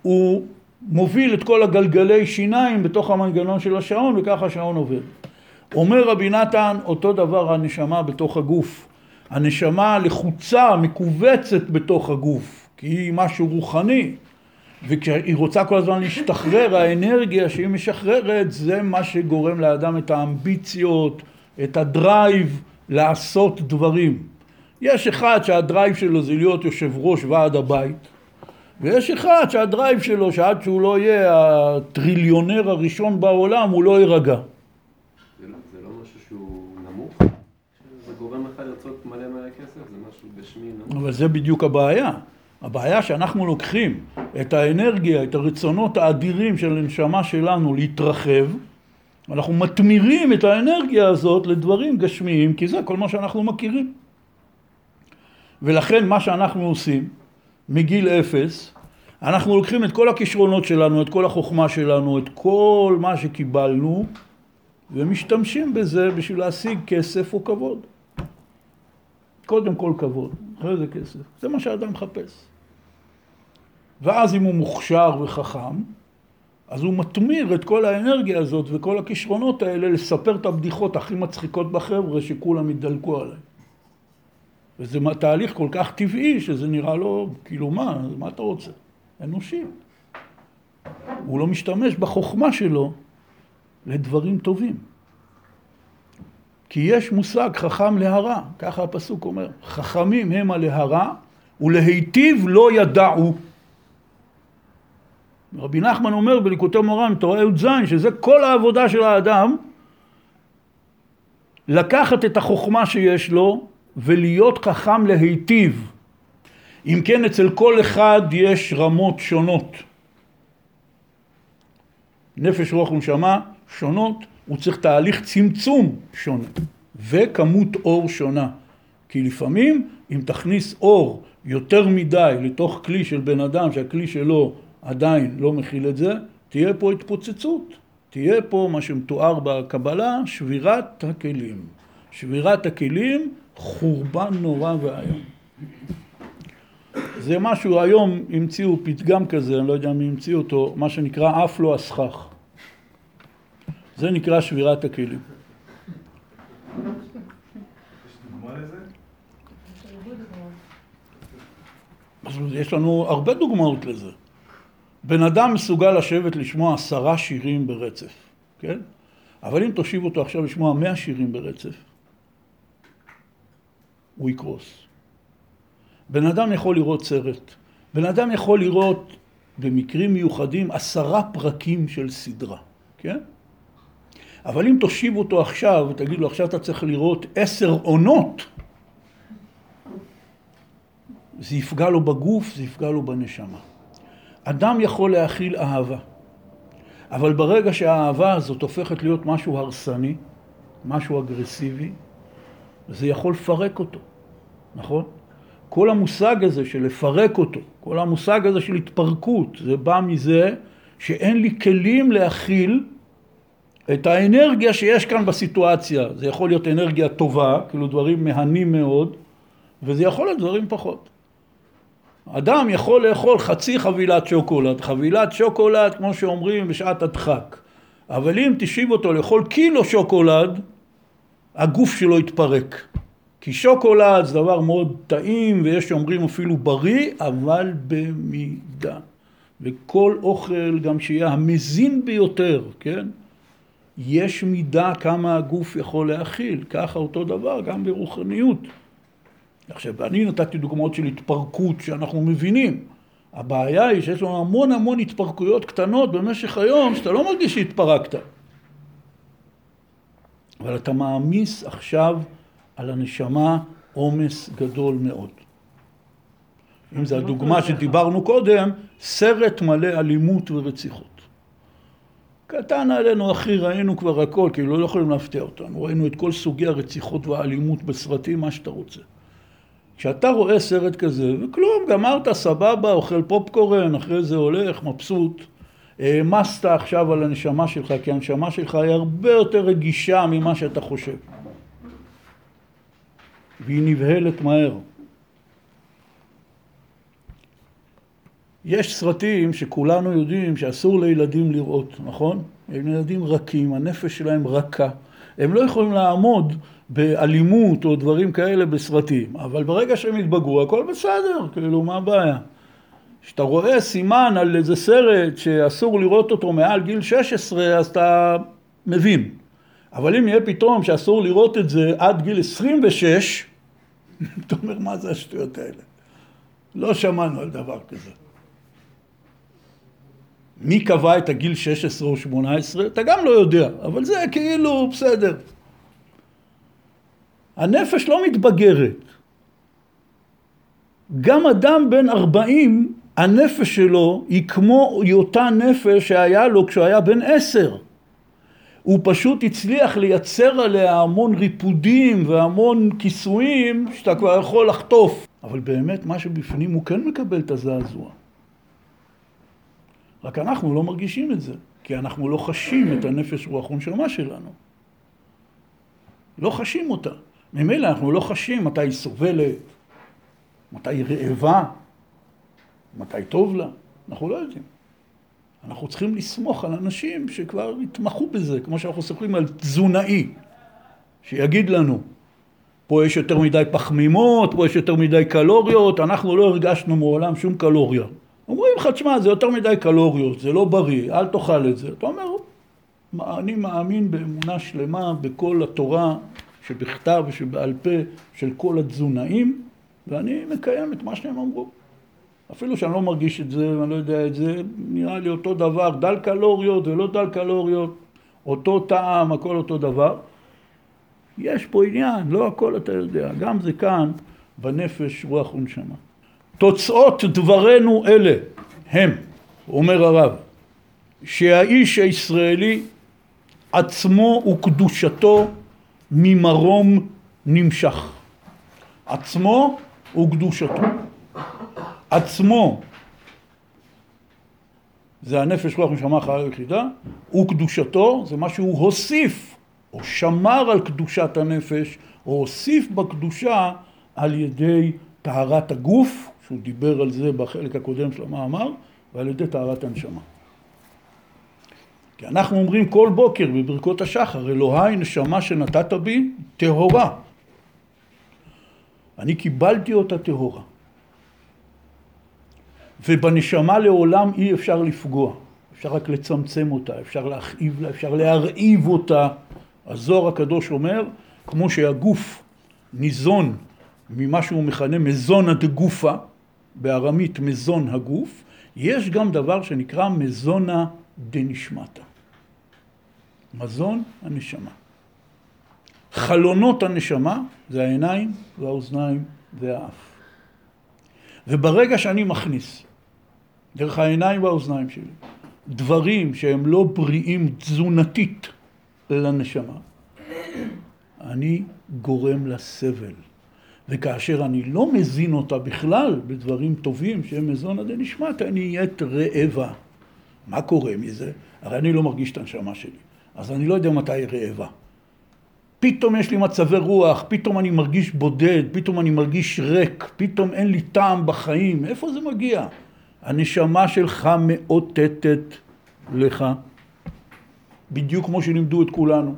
A: הוא מוביל את כל הגלגלי שיניים בתוך המנגנון של השעון, וככה השעון עובד. אומר רבי נתן, אותו דבר הנשמה בתוך הגוף. הנשמה לחוצה, מכווצת בתוך הגוף, כי היא משהו רוחני. וכשהיא רוצה כל הזמן להשתחרר, האנרגיה שהיא משחררת זה מה שגורם לאדם את האמביציות, את ה drive לעשות דברים. יש אחד שה drive שלו זה להיות יושב ראש ועד הבית, ויש אחד שה drive שלו שעד שהוא לא יהיה הטריליונר הראשון בעולם הוא לא יירגע.
D: זה לא, זה לא משהו שהוא נמוך? זה גורם לך לרצות מלא מלא כסף? זה משהו גשמי נמוך?
A: אבל זה בדיוק הבעיה. הבעיה שאנחנו לוקחים את האנרגיה, את הרצונות האדירים של הנשמה שלנו להתרחב, אנחנו מתמירים את האנרגיה הזאת לדברים גשמיים, כי זה כל מה שאנחנו מכירים. ולכן מה שאנחנו עושים מגיל אפס, אנחנו לוקחים את כל הכישרונות שלנו, את כל החוכמה שלנו, את כל מה שקיבלנו, ומשתמשים בזה בשביל להשיג כסף או כבוד. קודם כל כבוד, אחרי זה כסף. זה מה שאדם מחפש. ואז אם הוא מוכשר וחכם, אז הוא מתמיר את כל האנרגיה הזאת וכל הכישרונות האלה לספר את הבדיחות הכי מצחיקות בחבר'ה שכולם ידלקו עליהם. וזה תהליך כל כך טבעי שזה נראה לו, כאילו מה, מה אתה רוצה? אנושי. הוא לא משתמש בחוכמה שלו לדברים טובים. כי יש מושג חכם להרע, ככה הפסוק אומר, חכמים הם הלהרע ולהיטיב לא ידעו. רבי נחמן אומר בליקוטי מורן, תורה י"ז, שזה כל העבודה של האדם, לקחת את החוכמה שיש לו ולהיות חכם להיטיב. אם כן, אצל כל אחד יש רמות שונות. נפש, רוח ונשמה שונות, הוא צריך תהליך צמצום שונה, וכמות אור שונה. כי לפעמים, אם תכניס אור יותר מדי לתוך כלי של בן אדם, שהכלי שלו עדיין לא מכיל את זה, תהיה פה התפוצצות. תהיה פה מה שמתואר בקבלה, שבירת הכלים. שבירת הכלים, חורבן נורא ואיום. זה משהו, היום המציאו פתגם כזה, אני לא יודע מי המציא אותו, מה שנקרא אף לא הסכך. זה נקרא שבירת הכלים. יש לנו הרבה דוגמאות לזה. בן אדם מסוגל לשבת לשמוע עשרה שירים ברצף, כן? אבל אם תושיב אותו עכשיו לשמוע מאה שירים ברצף, הוא יקרוס. בן אדם יכול לראות סרט, בן אדם יכול לראות במקרים מיוחדים עשרה פרקים של סדרה, כן? אבל אם תושיב אותו עכשיו ותגיד לו עכשיו אתה צריך לראות עשר עונות, זה יפגע לו בגוף, זה יפגע לו בנשמה. אדם יכול להכיל אהבה, אבל ברגע שהאהבה הזאת הופכת להיות משהו הרסני, משהו אגרסיבי, זה יכול לפרק אותו, נכון? כל המושג הזה של לפרק אותו, כל המושג הזה של התפרקות, זה בא מזה שאין לי כלים להכיל את האנרגיה שיש כאן בסיטואציה. זה יכול להיות אנרגיה טובה, כאילו דברים מהנים מאוד, וזה יכול להיות דברים פחות. אדם יכול לאכול חצי חבילת שוקולד, חבילת שוקולד כמו שאומרים בשעת הדחק, אבל אם תשיב אותו לאכול קילו שוקולד, הגוף שלו יתפרק. כי שוקולד זה דבר מאוד טעים ויש שאומרים אפילו בריא, אבל במידה. וכל אוכל גם שיהיה המזין ביותר, כן? יש מידה כמה הגוף יכול להכיל, ככה אותו דבר גם ברוחניות. עכשיו, אני נתתי דוגמאות של התפרקות שאנחנו מבינים. הבעיה היא שיש לנו המון המון התפרקויות קטנות במשך היום, שאתה לא מרגיש שהתפרקת. אבל אתה מעמיס עכשיו על הנשמה עומס גדול מאוד. אם זו הדוגמה שדיברנו קודם, סרט מלא אלימות ורציחות. קטן עלינו, אחי, ראינו כבר הכל, כאילו לא יכולים להפתיע אותנו. ראינו את כל סוגי הרציחות והאלימות בסרטים, מה שאתה רוצה. כשאתה רואה סרט כזה, וכלום, גמרת, סבבה, אוכל פופקורן, אחרי זה הולך, מבסוט, העמסת עכשיו על הנשמה שלך, כי הנשמה שלך היא הרבה יותר רגישה ממה שאתה חושב. והיא נבהלת מהר. יש סרטים שכולנו יודעים שאסור לילדים לראות, נכון? הם ילדים רכים, הנפש שלהם רכה. הם לא יכולים לעמוד באלימות או דברים כאלה בסרטים, אבל ברגע שהם יתבגרו הכל בסדר, כאילו מה הבעיה? כשאתה רואה סימן על איזה סרט שאסור לראות אותו מעל גיל 16 אז אתה מבין, אבל אם יהיה פתאום שאסור לראות את זה עד גיל 26 אתה אומר מה זה השטויות האלה? לא שמענו על דבר כזה. מי קבע את הגיל 16 או 18? אתה גם לא יודע, אבל זה כאילו בסדר. הנפש לא מתבגרת. גם אדם בן 40, הנפש שלו היא כמו אותה נפש שהיה לו כשהוא היה בן 10. הוא פשוט הצליח לייצר עליה המון ריפודים והמון כיסויים שאתה כבר יכול לחטוף. אבל באמת מה שבפנים הוא כן מקבל את הזעזוע. רק אנחנו לא מרגישים את זה, כי אנחנו לא חשים את הנפש רוח ונשמה שלנו. לא חשים אותה. ממילא אנחנו לא חשים מתי היא סובלת, מתי היא רעבה, מתי טוב לה, אנחנו לא יודעים. אנחנו צריכים לסמוך על אנשים שכבר התמחו בזה, כמו שאנחנו סופרים על תזונאי, שיגיד לנו, פה יש יותר מדי פחמימות, פה יש יותר מדי קלוריות, אנחנו לא הרגשנו מעולם שום קלוריה. אומרים לך, תשמע, זה יותר מדי קלוריות, זה לא בריא, אל תאכל את זה. אתה אומר, אני מאמין באמונה שלמה בכל התורה שבכתב ושבעל פה של כל התזונאים, ואני מקיים את מה שהם אמרו. אפילו שאני לא מרגיש את זה ואני לא יודע את זה, נראה לי אותו דבר, דל קלוריות ולא דל קלוריות, אותו טעם, הכל אותו דבר. יש פה עניין, לא הכל אתה יודע, גם זה כאן בנפש, רוח ונשמה. תוצאות דברנו אלה הם, אומר הרב, שהאיש הישראלי עצמו וקדושתו ממרום נמשך. עצמו וקדושתו. עצמו זה הנפש רוח נשמה חיה יחידה, וקדושתו זה מה שהוא הוסיף או שמר על קדושת הנפש או הוסיף בקדושה על ידי טהרת הגוף שהוא דיבר על זה בחלק הקודם של המאמר, ועל ידי טהרת הנשמה. כי אנחנו אומרים כל בוקר בברכות השחר, אלוהי נשמה שנתת בי טהורה. אני קיבלתי אותה טהורה. ובנשמה לעולם אי אפשר לפגוע, אפשר רק לצמצם אותה, אפשר להכאיב לה, אפשר להרעיב אותה. הזוהר הקדוש אומר, כמו שהגוף ניזון ממה שהוא מכנה מזונה דגופה, בארמית מזון הגוף, יש גם דבר שנקרא מזונה דנשמטה. מזון הנשמה. חלונות הנשמה זה העיניים והאוזניים והאף. וברגע שאני מכניס דרך העיניים והאוזניים שלי דברים שהם לא בריאים תזונתית לנשמה, אני גורם לסבל. וכאשר אני לא מזין אותה בכלל בדברים טובים שהם מזונה דנשמת, אני נהיית רעבה. מה קורה מזה? הרי אני לא מרגיש את הנשמה שלי, אז אני לא יודע מתי היא רעבה. פתאום יש לי מצבי רוח, פתאום אני מרגיש בודד, פתאום אני מרגיש ריק, פתאום אין לי טעם בחיים. איפה זה מגיע? הנשמה שלך מאותתת לך, בדיוק כמו שלימדו את כולנו,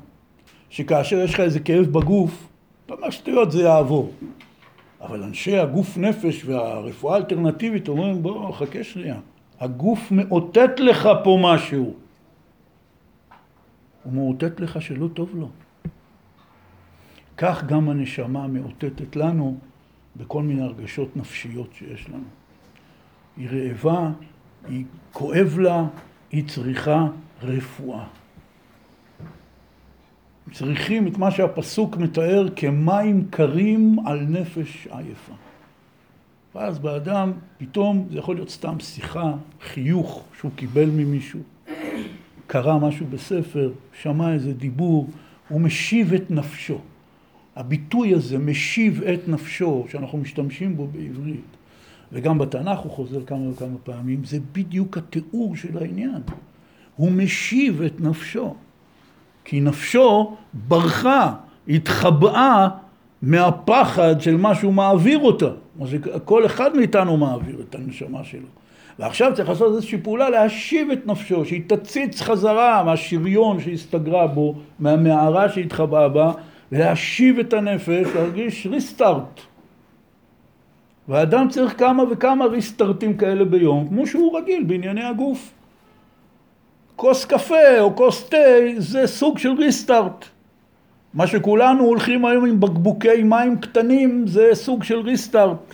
A: שכאשר יש לך איזה כאב בגוף, אתה אומר שטויות זה יעבור. אבל אנשי הגוף נפש והרפואה האלטרנטיבית אומרים בוא חכה שנייה, הגוף מאותת לך פה משהו. הוא מאותת לך שלא טוב לו. כך גם הנשמה מאותתת לנו בכל מיני הרגשות נפשיות שיש לנו. היא רעבה, היא כואב לה, היא צריכה רפואה. צריכים את מה שהפסוק מתאר כמים קרים על נפש עייפה. ואז באדם, פתאום זה יכול להיות סתם שיחה, חיוך שהוא קיבל ממישהו, קרא משהו בספר, שמע איזה דיבור, הוא משיב את נפשו. הביטוי הזה, משיב את נפשו, שאנחנו משתמשים בו בעברית, וגם בתנ"ך הוא חוזר כמה וכמה פעמים, זה בדיוק התיאור של העניין. הוא משיב את נפשו. כי נפשו ברחה, התחבאה מהפחד של מה שהוא מעביר אותה. כל אחד מאיתנו מעביר את הנשמה שלו. ועכשיו צריך לעשות איזושהי פעולה להשיב את נפשו, שהיא תציץ חזרה מהשריון שהסתגרה בו, מהמערה שהתחבאה בה, להשיב את הנפש, להרגיש ריסטארט. והאדם צריך כמה וכמה ריסטארטים כאלה ביום, כמו שהוא רגיל בענייני הגוף. כוס קפה או כוס תה זה סוג של ריסטארט. מה שכולנו הולכים היום עם בקבוקי מים קטנים זה סוג של ריסטארט.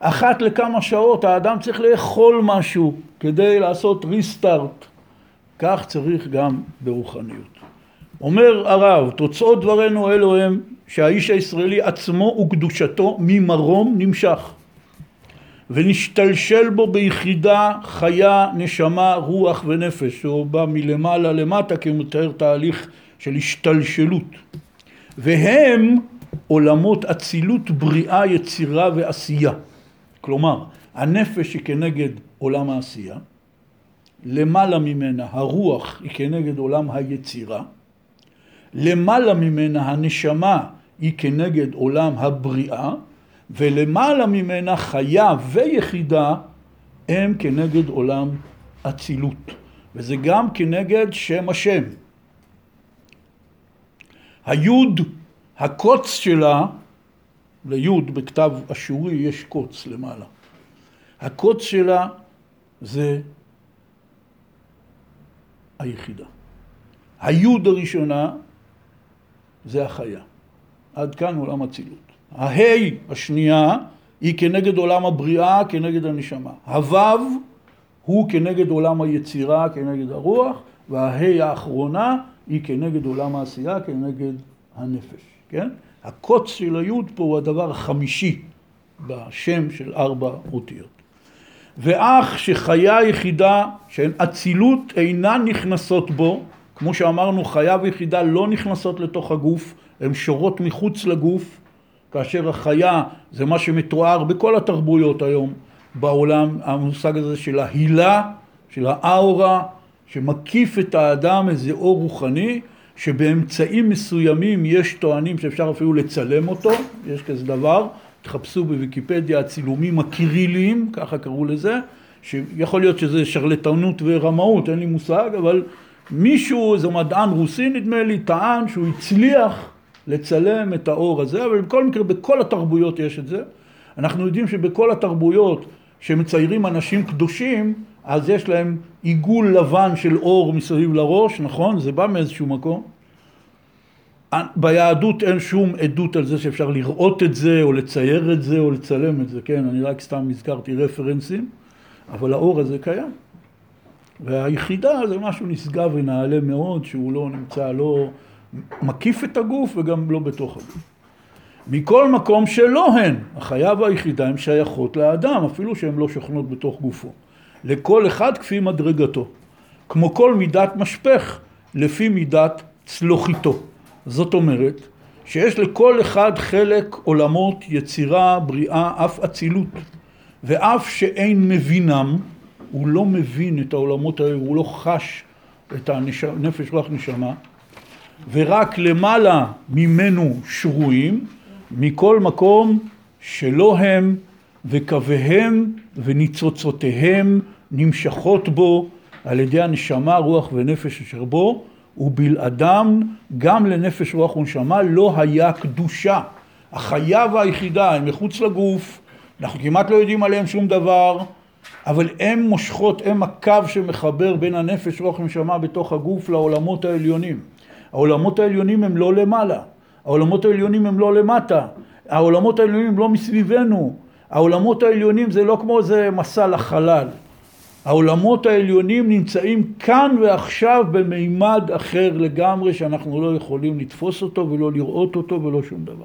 A: אחת לכמה שעות האדם צריך לאכול משהו כדי לעשות ריסטארט. כך צריך גם ברוחניות. אומר הרב, תוצאות דברינו אלו הם שהאיש הישראלי עצמו וקדושתו ממרום נמשך ונשתלשל בו ביחידה חיה, נשמה, רוח ונפש. הוא בא מלמעלה למטה כי הוא מתאר תהליך של השתלשלות. והם עולמות אצילות, בריאה, יצירה ועשייה. כלומר, הנפש היא כנגד עולם העשייה, למעלה ממנה הרוח היא כנגד עולם היצירה, למעלה ממנה הנשמה היא כנגד עולם הבריאה, ולמעלה ממנה חיה ויחידה הם כנגד עולם אצילות. וזה גם כנגד שם השם. היוד, הקוץ שלה, ליוד בכתב אשורי יש קוץ למעלה. הקוץ שלה זה היחידה. היוד הראשונה זה החיה. עד כאן עולם אצילות. ההי השנייה היא כנגד עולם הבריאה, כנגד הנשמה. הוו הוא כנגד עולם היצירה, כנגד הרוח, וההי האחרונה היא כנגד עולם העשייה, כנגד הנפש, כן? הקוץ של היוד פה הוא הדבר החמישי בשם של ארבע אותיות. ואך שחיה יחידה שהן אצילות אינן נכנסות בו, כמו שאמרנו חיה ויחידה לא נכנסות לתוך הגוף, הן שורות מחוץ לגוף, כאשר החיה זה מה שמתואר בכל התרבויות היום בעולם, המושג הזה של ההילה, של האאורה, שמקיף את האדם איזה אור רוחני, שבאמצעים מסוימים יש טוענים שאפשר אפילו לצלם אותו, יש כזה דבר, תחפשו בוויקיפדיה הצילומים הקיריליים, ככה קראו לזה, שיכול להיות שזה שרלטנות ורמאות, אין לי מושג, אבל מישהו, איזה מדען רוסי נדמה לי, טען שהוא הצליח לצלם את האור הזה, אבל בכל מקרה בכל התרבויות יש את זה. אנחנו יודעים שבכל התרבויות שמציירים אנשים קדושים, אז יש להם עיגול לבן של אור מסביב לראש, נכון? זה בא מאיזשהו מקום. ביהדות אין שום עדות על זה שאפשר לראות את זה, או לצייר את זה, או לצלם את זה, כן? אני רק סתם הזכרתי רפרנסים, אבל האור הזה קיים. והיחידה זה משהו נשגב ונעלה מאוד, שהוא לא נמצא, לא מקיף את הגוף וגם לא בתוך הגוף. מכל מקום שלא הן, החיה והיחידה הן שייכות לאדם, אפילו שהן לא שוכנות בתוך גופו. לכל אחד כפי מדרגתו. כמו כל מידת משפך, לפי מידת צלוחיתו. זאת אומרת, שיש לכל אחד חלק עולמות, יצירה, בריאה, אף אצילות. ואף שאין מבינם, הוא לא מבין את העולמות האלה, הוא לא חש את הנפש רוח נשמה, ורק למעלה ממנו שרויים, מכל מקום שלא הם וקוויהם וניצוצותיהם נמשכות בו על ידי הנשמה, רוח ונפש אשר בו, ובלעדם גם לנפש רוח ונשמה לא היה קדושה. החיה והיחידה הם מחוץ לגוף, אנחנו כמעט לא יודעים עליהם שום דבר, אבל הם מושכות, הם הקו שמחבר בין הנפש, רוח ונשמה בתוך הגוף לעולמות העליונים. העולמות העליונים הם לא למעלה, העולמות העליונים הם לא למטה, העולמות העליונים הם לא מסביבנו, העולמות העליונים זה לא כמו איזה מסע לחלל. העולמות העליונים נמצאים כאן ועכשיו במימד אחר לגמרי שאנחנו לא יכולים לתפוס אותו ולא לראות אותו ולא שום דבר.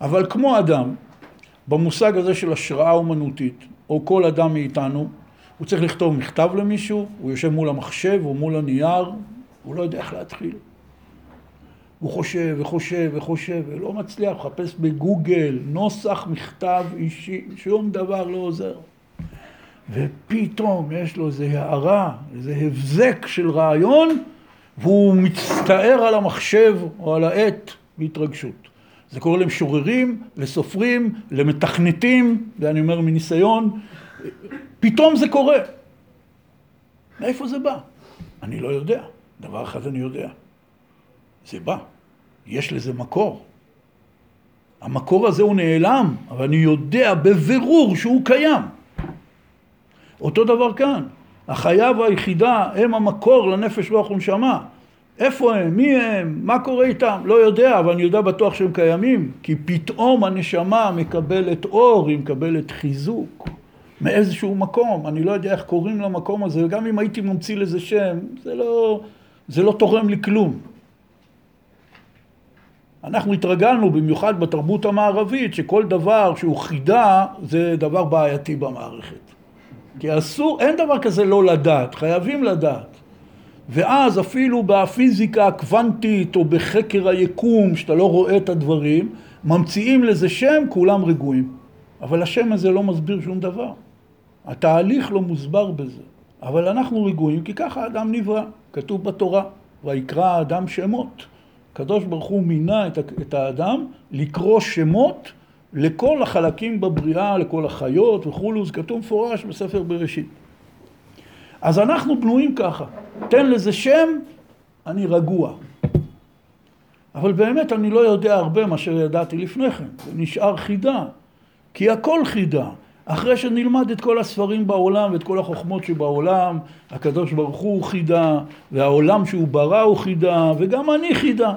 A: אבל כמו אדם, במושג הזה של השראה אומנותית, או כל אדם מאיתנו, הוא צריך לכתוב מכתב למישהו, הוא יושב מול המחשב או מול הנייר, הוא לא יודע איך להתחיל. הוא חושב וחושב וחושב ולא מצליח, מחפש בגוגל, נוסח מכתב אישי, שום דבר לא עוזר. ופתאום יש לו איזו הערה, איזה הבזק של רעיון, והוא מצטער על המחשב או על העט בהתרגשות. זה קורה למשוררים, לסופרים, למתכנתים, ואני אומר מניסיון, פתאום זה קורה. מאיפה זה בא? אני לא יודע. דבר אחד אני יודע. זה בא. יש לזה מקור. המקור הזה הוא נעלם, אבל אני יודע בבירור שהוא קיים. אותו דבר כאן. החיה והיחידה הם המקור לנפש רוח ונשמה. איפה הם? מי הם? מה קורה איתם? לא יודע, אבל אני יודע בטוח שהם קיימים, כי פתאום הנשמה מקבלת אור, היא מקבלת חיזוק מאיזשהו מקום. אני לא יודע איך קוראים למקום הזה, וגם אם הייתי ממציא לזה שם, זה לא, זה לא תורם לי כלום. אנחנו התרגלנו, במיוחד בתרבות המערבית, שכל דבר שהוא חידה זה דבר בעייתי במערכת. כי אסור, אין דבר כזה לא לדעת, חייבים לדעת. ואז אפילו בפיזיקה הקוונטית או בחקר היקום, שאתה לא רואה את הדברים, ממציאים לזה שם, כולם רגועים. אבל השם הזה לא מסביר שום דבר. התהליך לא מוסבר בזה. אבל אנחנו רגועים כי ככה האדם נברא. כתוב בתורה, ויקרא האדם שמות. הקדוש ברוך הוא מינה את האדם לקרוא שמות לכל החלקים בבריאה, לכל החיות וכולו, זה כתוב מפורש בספר בראשית. אז אנחנו בנויים ככה, תן לזה שם, אני רגוע. אבל באמת אני לא יודע הרבה מאשר ידעתי לפני כן, זה נשאר חידה, כי הכל חידה. אחרי שנלמד את כל הספרים בעולם ואת כל החוכמות שבעולם, הקדוש ברוך הוא חידה, והעולם שהוא ברא הוא חידה, וגם אני חידה.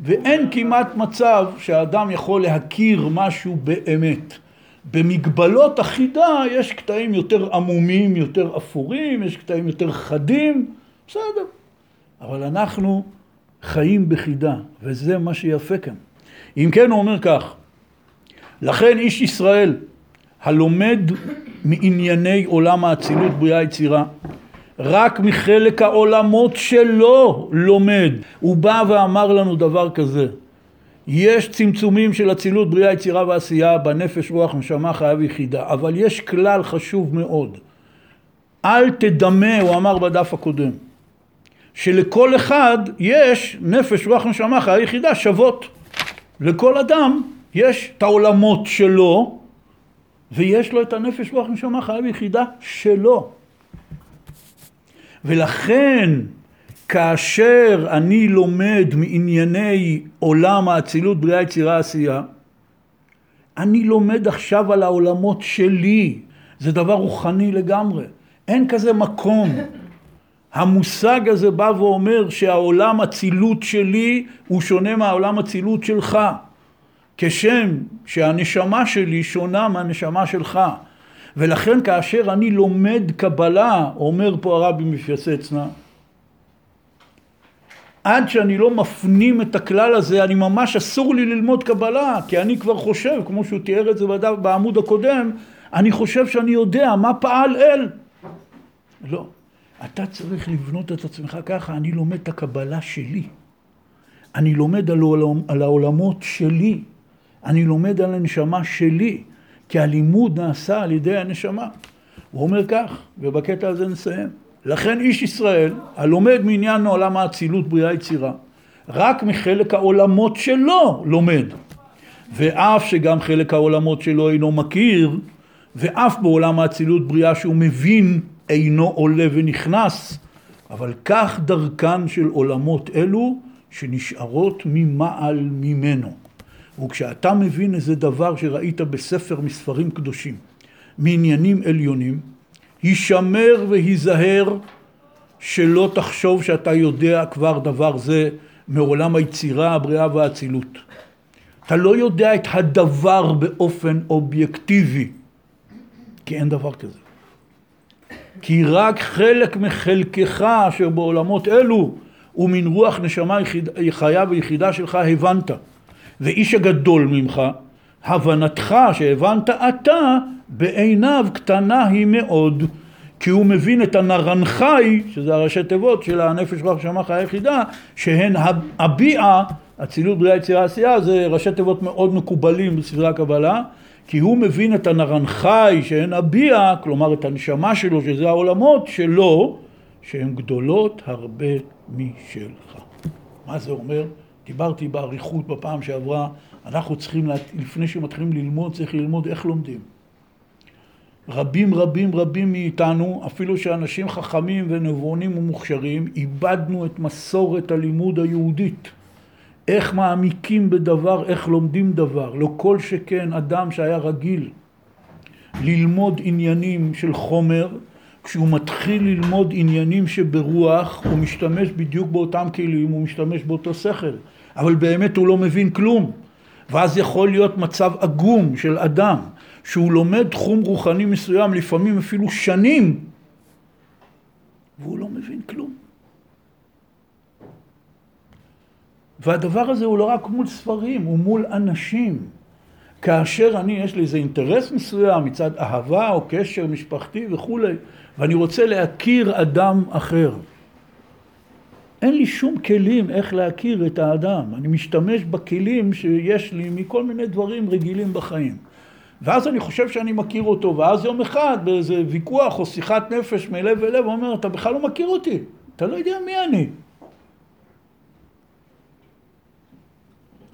A: ואין כמעט מצב שהאדם יכול להכיר משהו באמת. במגבלות החידה יש קטעים יותר עמומים, יותר אפורים, יש קטעים יותר חדים, בסדר. אבל אנחנו חיים בחידה, וזה מה שיפה כאן. אם כן הוא אומר כך, לכן איש ישראל הלומד מענייני עולם האצילות בריאה יצירה רק מחלק העולמות שלו לומד. הוא בא ואמר לנו דבר כזה, יש צמצומים של אצילות, בריאה, יצירה ועשייה בנפש, רוח, נשמה, חייב יחידה, אבל יש כלל חשוב מאוד. אל תדמה, הוא אמר בדף הקודם, שלכל אחד יש נפש, רוח, נשמה, חייב יחידה שוות. לכל אדם יש את העולמות שלו, ויש לו את הנפש, רוח, נשמה, חייב יחידה שלו. ולכן כאשר אני לומד מענייני עולם האצילות, בריאה, יצירה, עשייה, אני לומד עכשיו על העולמות שלי. זה דבר רוחני לגמרי. אין כזה מקום. המושג הזה בא ואומר שהעולם אצילות שלי הוא שונה מהעולם אצילות שלך. כשם שהנשמה שלי שונה מהנשמה שלך. ולכן כאשר אני לומד קבלה, אומר פה הרבי מפייסצנה, עד שאני לא מפנים את הכלל הזה, אני ממש אסור לי ללמוד קבלה, כי אני כבר חושב, כמו שהוא תיאר את זה בעמוד הקודם, אני חושב שאני יודע מה פעל אל. לא. אתה צריך לבנות את עצמך ככה, אני לומד את הקבלה שלי. אני לומד על, העולמ, על העולמות שלי. אני לומד על הנשמה שלי. כי הלימוד נעשה על ידי הנשמה. הוא אומר כך, ובקטע הזה נסיים. לכן איש ישראל, הלומד מעניין עולם האצילות בריאה יצירה, רק מחלק העולמות שלו לומד. ואף שגם חלק העולמות שלו אינו מכיר, ואף בעולם האצילות בריאה שהוא מבין אינו עולה ונכנס, אבל כך דרכן של עולמות אלו שנשארות ממעל ממנו. וכשאתה מבין איזה דבר שראית בספר מספרים קדושים, מעניינים עליונים, הישמר והיזהר שלא תחשוב שאתה יודע כבר דבר זה מעולם היצירה, הבריאה והאצילות. אתה לא יודע את הדבר באופן אובייקטיבי, כי אין דבר כזה. כי רק חלק מחלקך אשר בעולמות אלו ומן רוח נשמה חיה ויחידה שלך הבנת. ואיש הגדול ממך, הבנתך שהבנת אתה, בעיניו קטנה היא מאוד. כי הוא מבין את הנרנחי, שזה הראשי תיבות של הנפש רוח שמך היחידה, שהן הביעה, אצילות בריאה יצירה עשייה, זה ראשי תיבות מאוד מקובלים בספרי הקבלה, כי הוא מבין את הנרנחי שהן הביעה, כלומר את הנשמה שלו, שזה העולמות שלו, שהן גדולות הרבה משלך. מה זה אומר? דיברתי באריכות בפעם שעברה, אנחנו צריכים, לפני שמתחילים ללמוד, צריך ללמוד איך לומדים. רבים רבים רבים מאיתנו, אפילו שאנשים חכמים ונבונים ומוכשרים, איבדנו את מסורת הלימוד היהודית. איך מעמיקים בדבר, איך לומדים דבר. לא כל שכן אדם שהיה רגיל ללמוד עניינים של חומר, כשהוא מתחיל ללמוד עניינים שברוח, הוא משתמש בדיוק באותם כלים, הוא משתמש באותו שכל. אבל באמת הוא לא מבין כלום. ואז יכול להיות מצב עגום של אדם שהוא לומד תחום רוחני מסוים, לפעמים אפילו שנים, והוא לא מבין כלום. והדבר הזה הוא לא רק מול ספרים, הוא מול אנשים. כאשר אני, יש לי איזה אינטרס מסוים מצד אהבה או קשר משפחתי וכולי, ואני רוצה להכיר אדם אחר. אין לי שום כלים איך להכיר את האדם. אני משתמש בכלים שיש לי מכל מיני דברים רגילים בחיים. ואז אני חושב שאני מכיר אותו, ואז יום אחד באיזה ויכוח או שיחת נפש מלב אל לב, הוא אומר, אתה בכלל לא מכיר אותי, אתה לא יודע מי אני.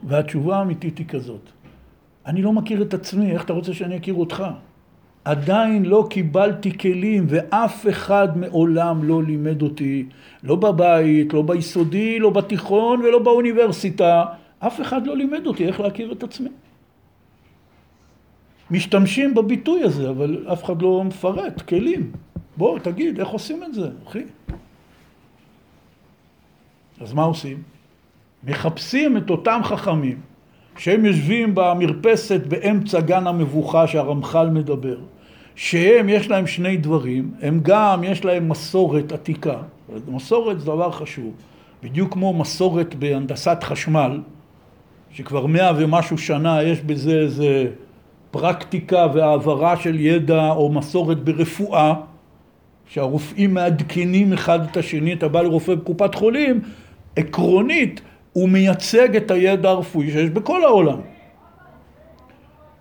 A: והתשובה האמיתית היא כזאת, אני לא מכיר את עצמי, איך אתה רוצה שאני אכיר אותך? עדיין לא קיבלתי כלים ואף אחד מעולם לא לימד אותי, לא בבית, לא ביסודי, לא בתיכון ולא באוניברסיטה, אף אחד לא לימד אותי איך להכיר את עצמי. משתמשים בביטוי הזה, אבל אף אחד לא מפרט, כלים. בוא, תגיד, איך עושים את זה, אחי? אז מה עושים? מחפשים את אותם חכמים שהם יושבים במרפסת באמצע גן המבוכה שהרמח"ל מדבר, שהם, יש להם שני דברים, הם גם, יש להם מסורת עתיקה, מסורת זה דבר חשוב, בדיוק כמו מסורת בהנדסת חשמל, שכבר מאה ומשהו שנה יש בזה איזה פרקטיקה והעברה של ידע או מסורת ברפואה, שהרופאים מעדכנים אחד את השני, אתה בא לרופא בקופת חולים, עקרונית הוא מייצג את הידע הרפואי שיש בכל העולם.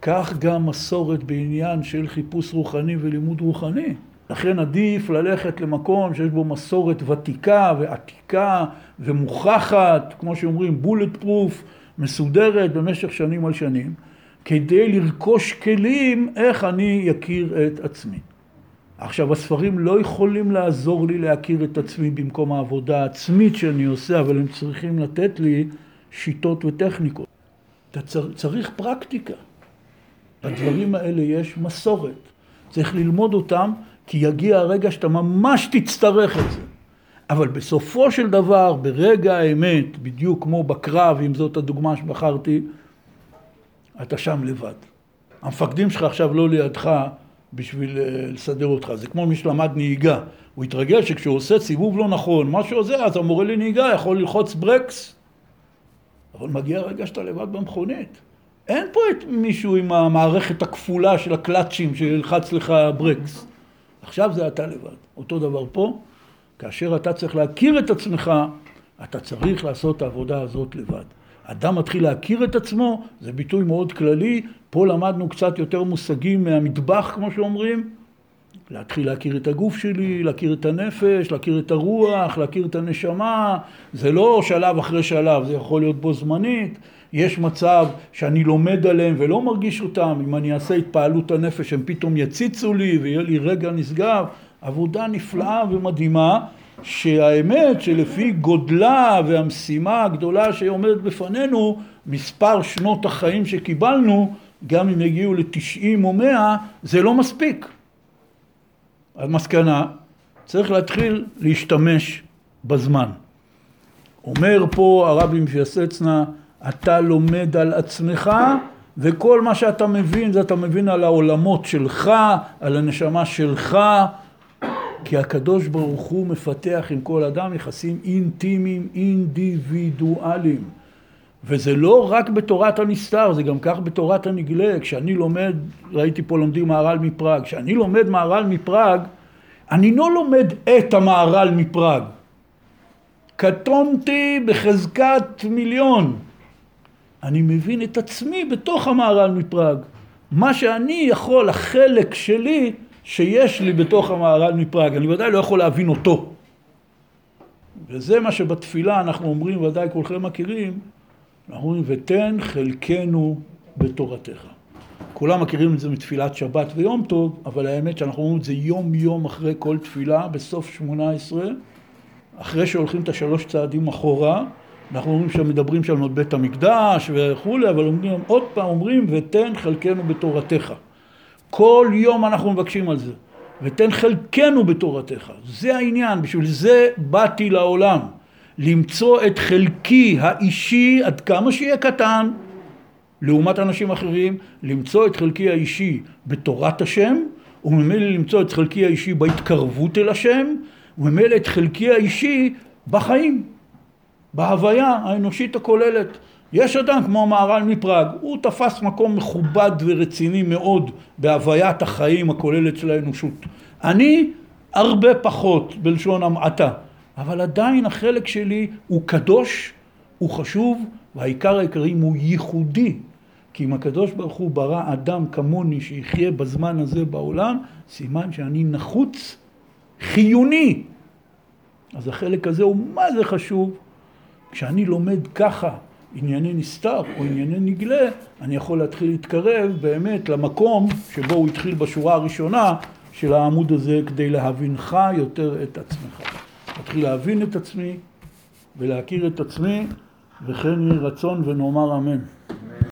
A: כך גם מסורת בעניין של חיפוש רוחני ולימוד רוחני. לכן עדיף ללכת למקום שיש בו מסורת ותיקה ועתיקה ומוכחת, כמו שאומרים, בולט פרוף, מסודרת במשך שנים על שנים. כדי לרכוש כלים איך אני אכיר את עצמי. עכשיו, הספרים לא יכולים לעזור לי להכיר את עצמי במקום העבודה העצמית שאני עושה, אבל הם צריכים לתת לי שיטות וטכניקות. אתה צריך פרקטיקה. בדברים האלה יש מסורת. צריך ללמוד אותם, כי יגיע הרגע שאתה ממש תצטרך את זה. אבל בסופו של דבר, ברגע האמת, בדיוק כמו בקרב, אם זאת הדוגמה שבחרתי, אתה שם לבד. המפקדים שלך עכשיו לא לידך בשביל אה, לסדר אותך. זה כמו מי שלמד נהיגה. הוא התרגל שכשהוא עושה סיבוב לא נכון, מה שעוזר, אז המורה לנהיגה יכול ללחוץ ברקס, אבל מגיע הרגע שאתה לבד במכונית. אין פה את מישהו עם המערכת הכפולה של הקלאצ'ים שילחץ לך ברקס. עכשיו זה אתה לבד. אותו דבר פה, כאשר אתה צריך להכיר את עצמך, אתה צריך לעשות את העבודה הזאת לבד. אדם מתחיל להכיר את עצמו, זה ביטוי מאוד כללי, פה למדנו קצת יותר מושגים מהמטבח, כמו שאומרים, להתחיל להכיר את הגוף שלי, להכיר את הנפש, להכיר את הרוח, להכיר את הנשמה, זה לא שלב אחרי שלב, זה יכול להיות בו זמנית, יש מצב שאני לומד עליהם ולא מרגיש אותם, אם אני אעשה התפעלות הנפש הם פתאום יציצו לי ויהיה לי רגע נשגב, עבודה נפלאה ומדהימה שהאמת שלפי גודלה והמשימה הגדולה שעומדת בפנינו, מספר שנות החיים שקיבלנו, גם אם יגיעו לתשעים או מאה, זה לא מספיק. המסקנה, צריך להתחיל להשתמש בזמן. אומר פה הרבי מפיאסצנה, אתה לומד על עצמך, וכל מה שאתה מבין, זה אתה מבין על העולמות שלך, על הנשמה שלך, כי הקדוש ברוך הוא מפתח עם כל אדם יחסים אינטימיים, אינדיבידואליים. וזה לא רק בתורת הנסתר, זה גם כך בתורת הנגלה. כשאני לומד, ראיתי פה לומדים מהר"ל מפראג, כשאני לומד מהר"ל מפראג, אני לא לומד את המהר"ל מפראג. קטונתי בחזקת מיליון. אני מבין את עצמי בתוך המהר"ל מפראג. מה שאני יכול, החלק שלי, שיש לי בתוך המהר"ל מפראג. אני ודאי לא יכול להבין אותו. וזה מה שבתפילה אנחנו אומרים, ודאי כולכם מכירים, אנחנו אומרים, ותן חלקנו בתורתך. כולם מכירים את זה מתפילת שבת ויום טוב, אבל האמת שאנחנו אומרים את זה יום יום אחרי כל תפילה, בסוף שמונה עשרה, אחרי שהולכים את השלוש צעדים אחורה, אנחנו אומרים שמדברים שם על בית המקדש וכולי, אבל אומרים, עוד פעם אומרים, ותן חלקנו בתורתך. כל יום אנחנו מבקשים על זה. ותן חלקנו בתורתך. זה העניין, בשביל זה באתי לעולם. למצוא את חלקי האישי עד כמה שיהיה קטן, לעומת אנשים אחרים, למצוא את חלקי האישי בתורת השם, וממילא למצוא את חלקי האישי בהתקרבות אל השם, וממילא את חלקי האישי בחיים, בהוויה האנושית הכוללת. יש אדם כמו המהר"ל מפראג, הוא תפס מקום מכובד ורציני מאוד בהוויית החיים הכוללת של האנושות. אני הרבה פחות בלשון המעטה, אבל עדיין החלק שלי הוא קדוש, הוא חשוב, והעיקר העיקרים הוא ייחודי. כי אם הקדוש ברוך הוא ברא אדם כמוני שיחיה בזמן הזה בעולם, סימן שאני נחוץ, חיוני. אז החלק הזה הוא מה זה חשוב. כשאני לומד ככה ענייני נסתר או ענייני נגלה, אני יכול להתחיל להתקרב באמת למקום שבו הוא התחיל בשורה הראשונה של העמוד הזה כדי להבינך יותר את עצמך. להתחיל להבין את עצמי ולהכיר את עצמי, וכן יהי רצון ונאמר אמן.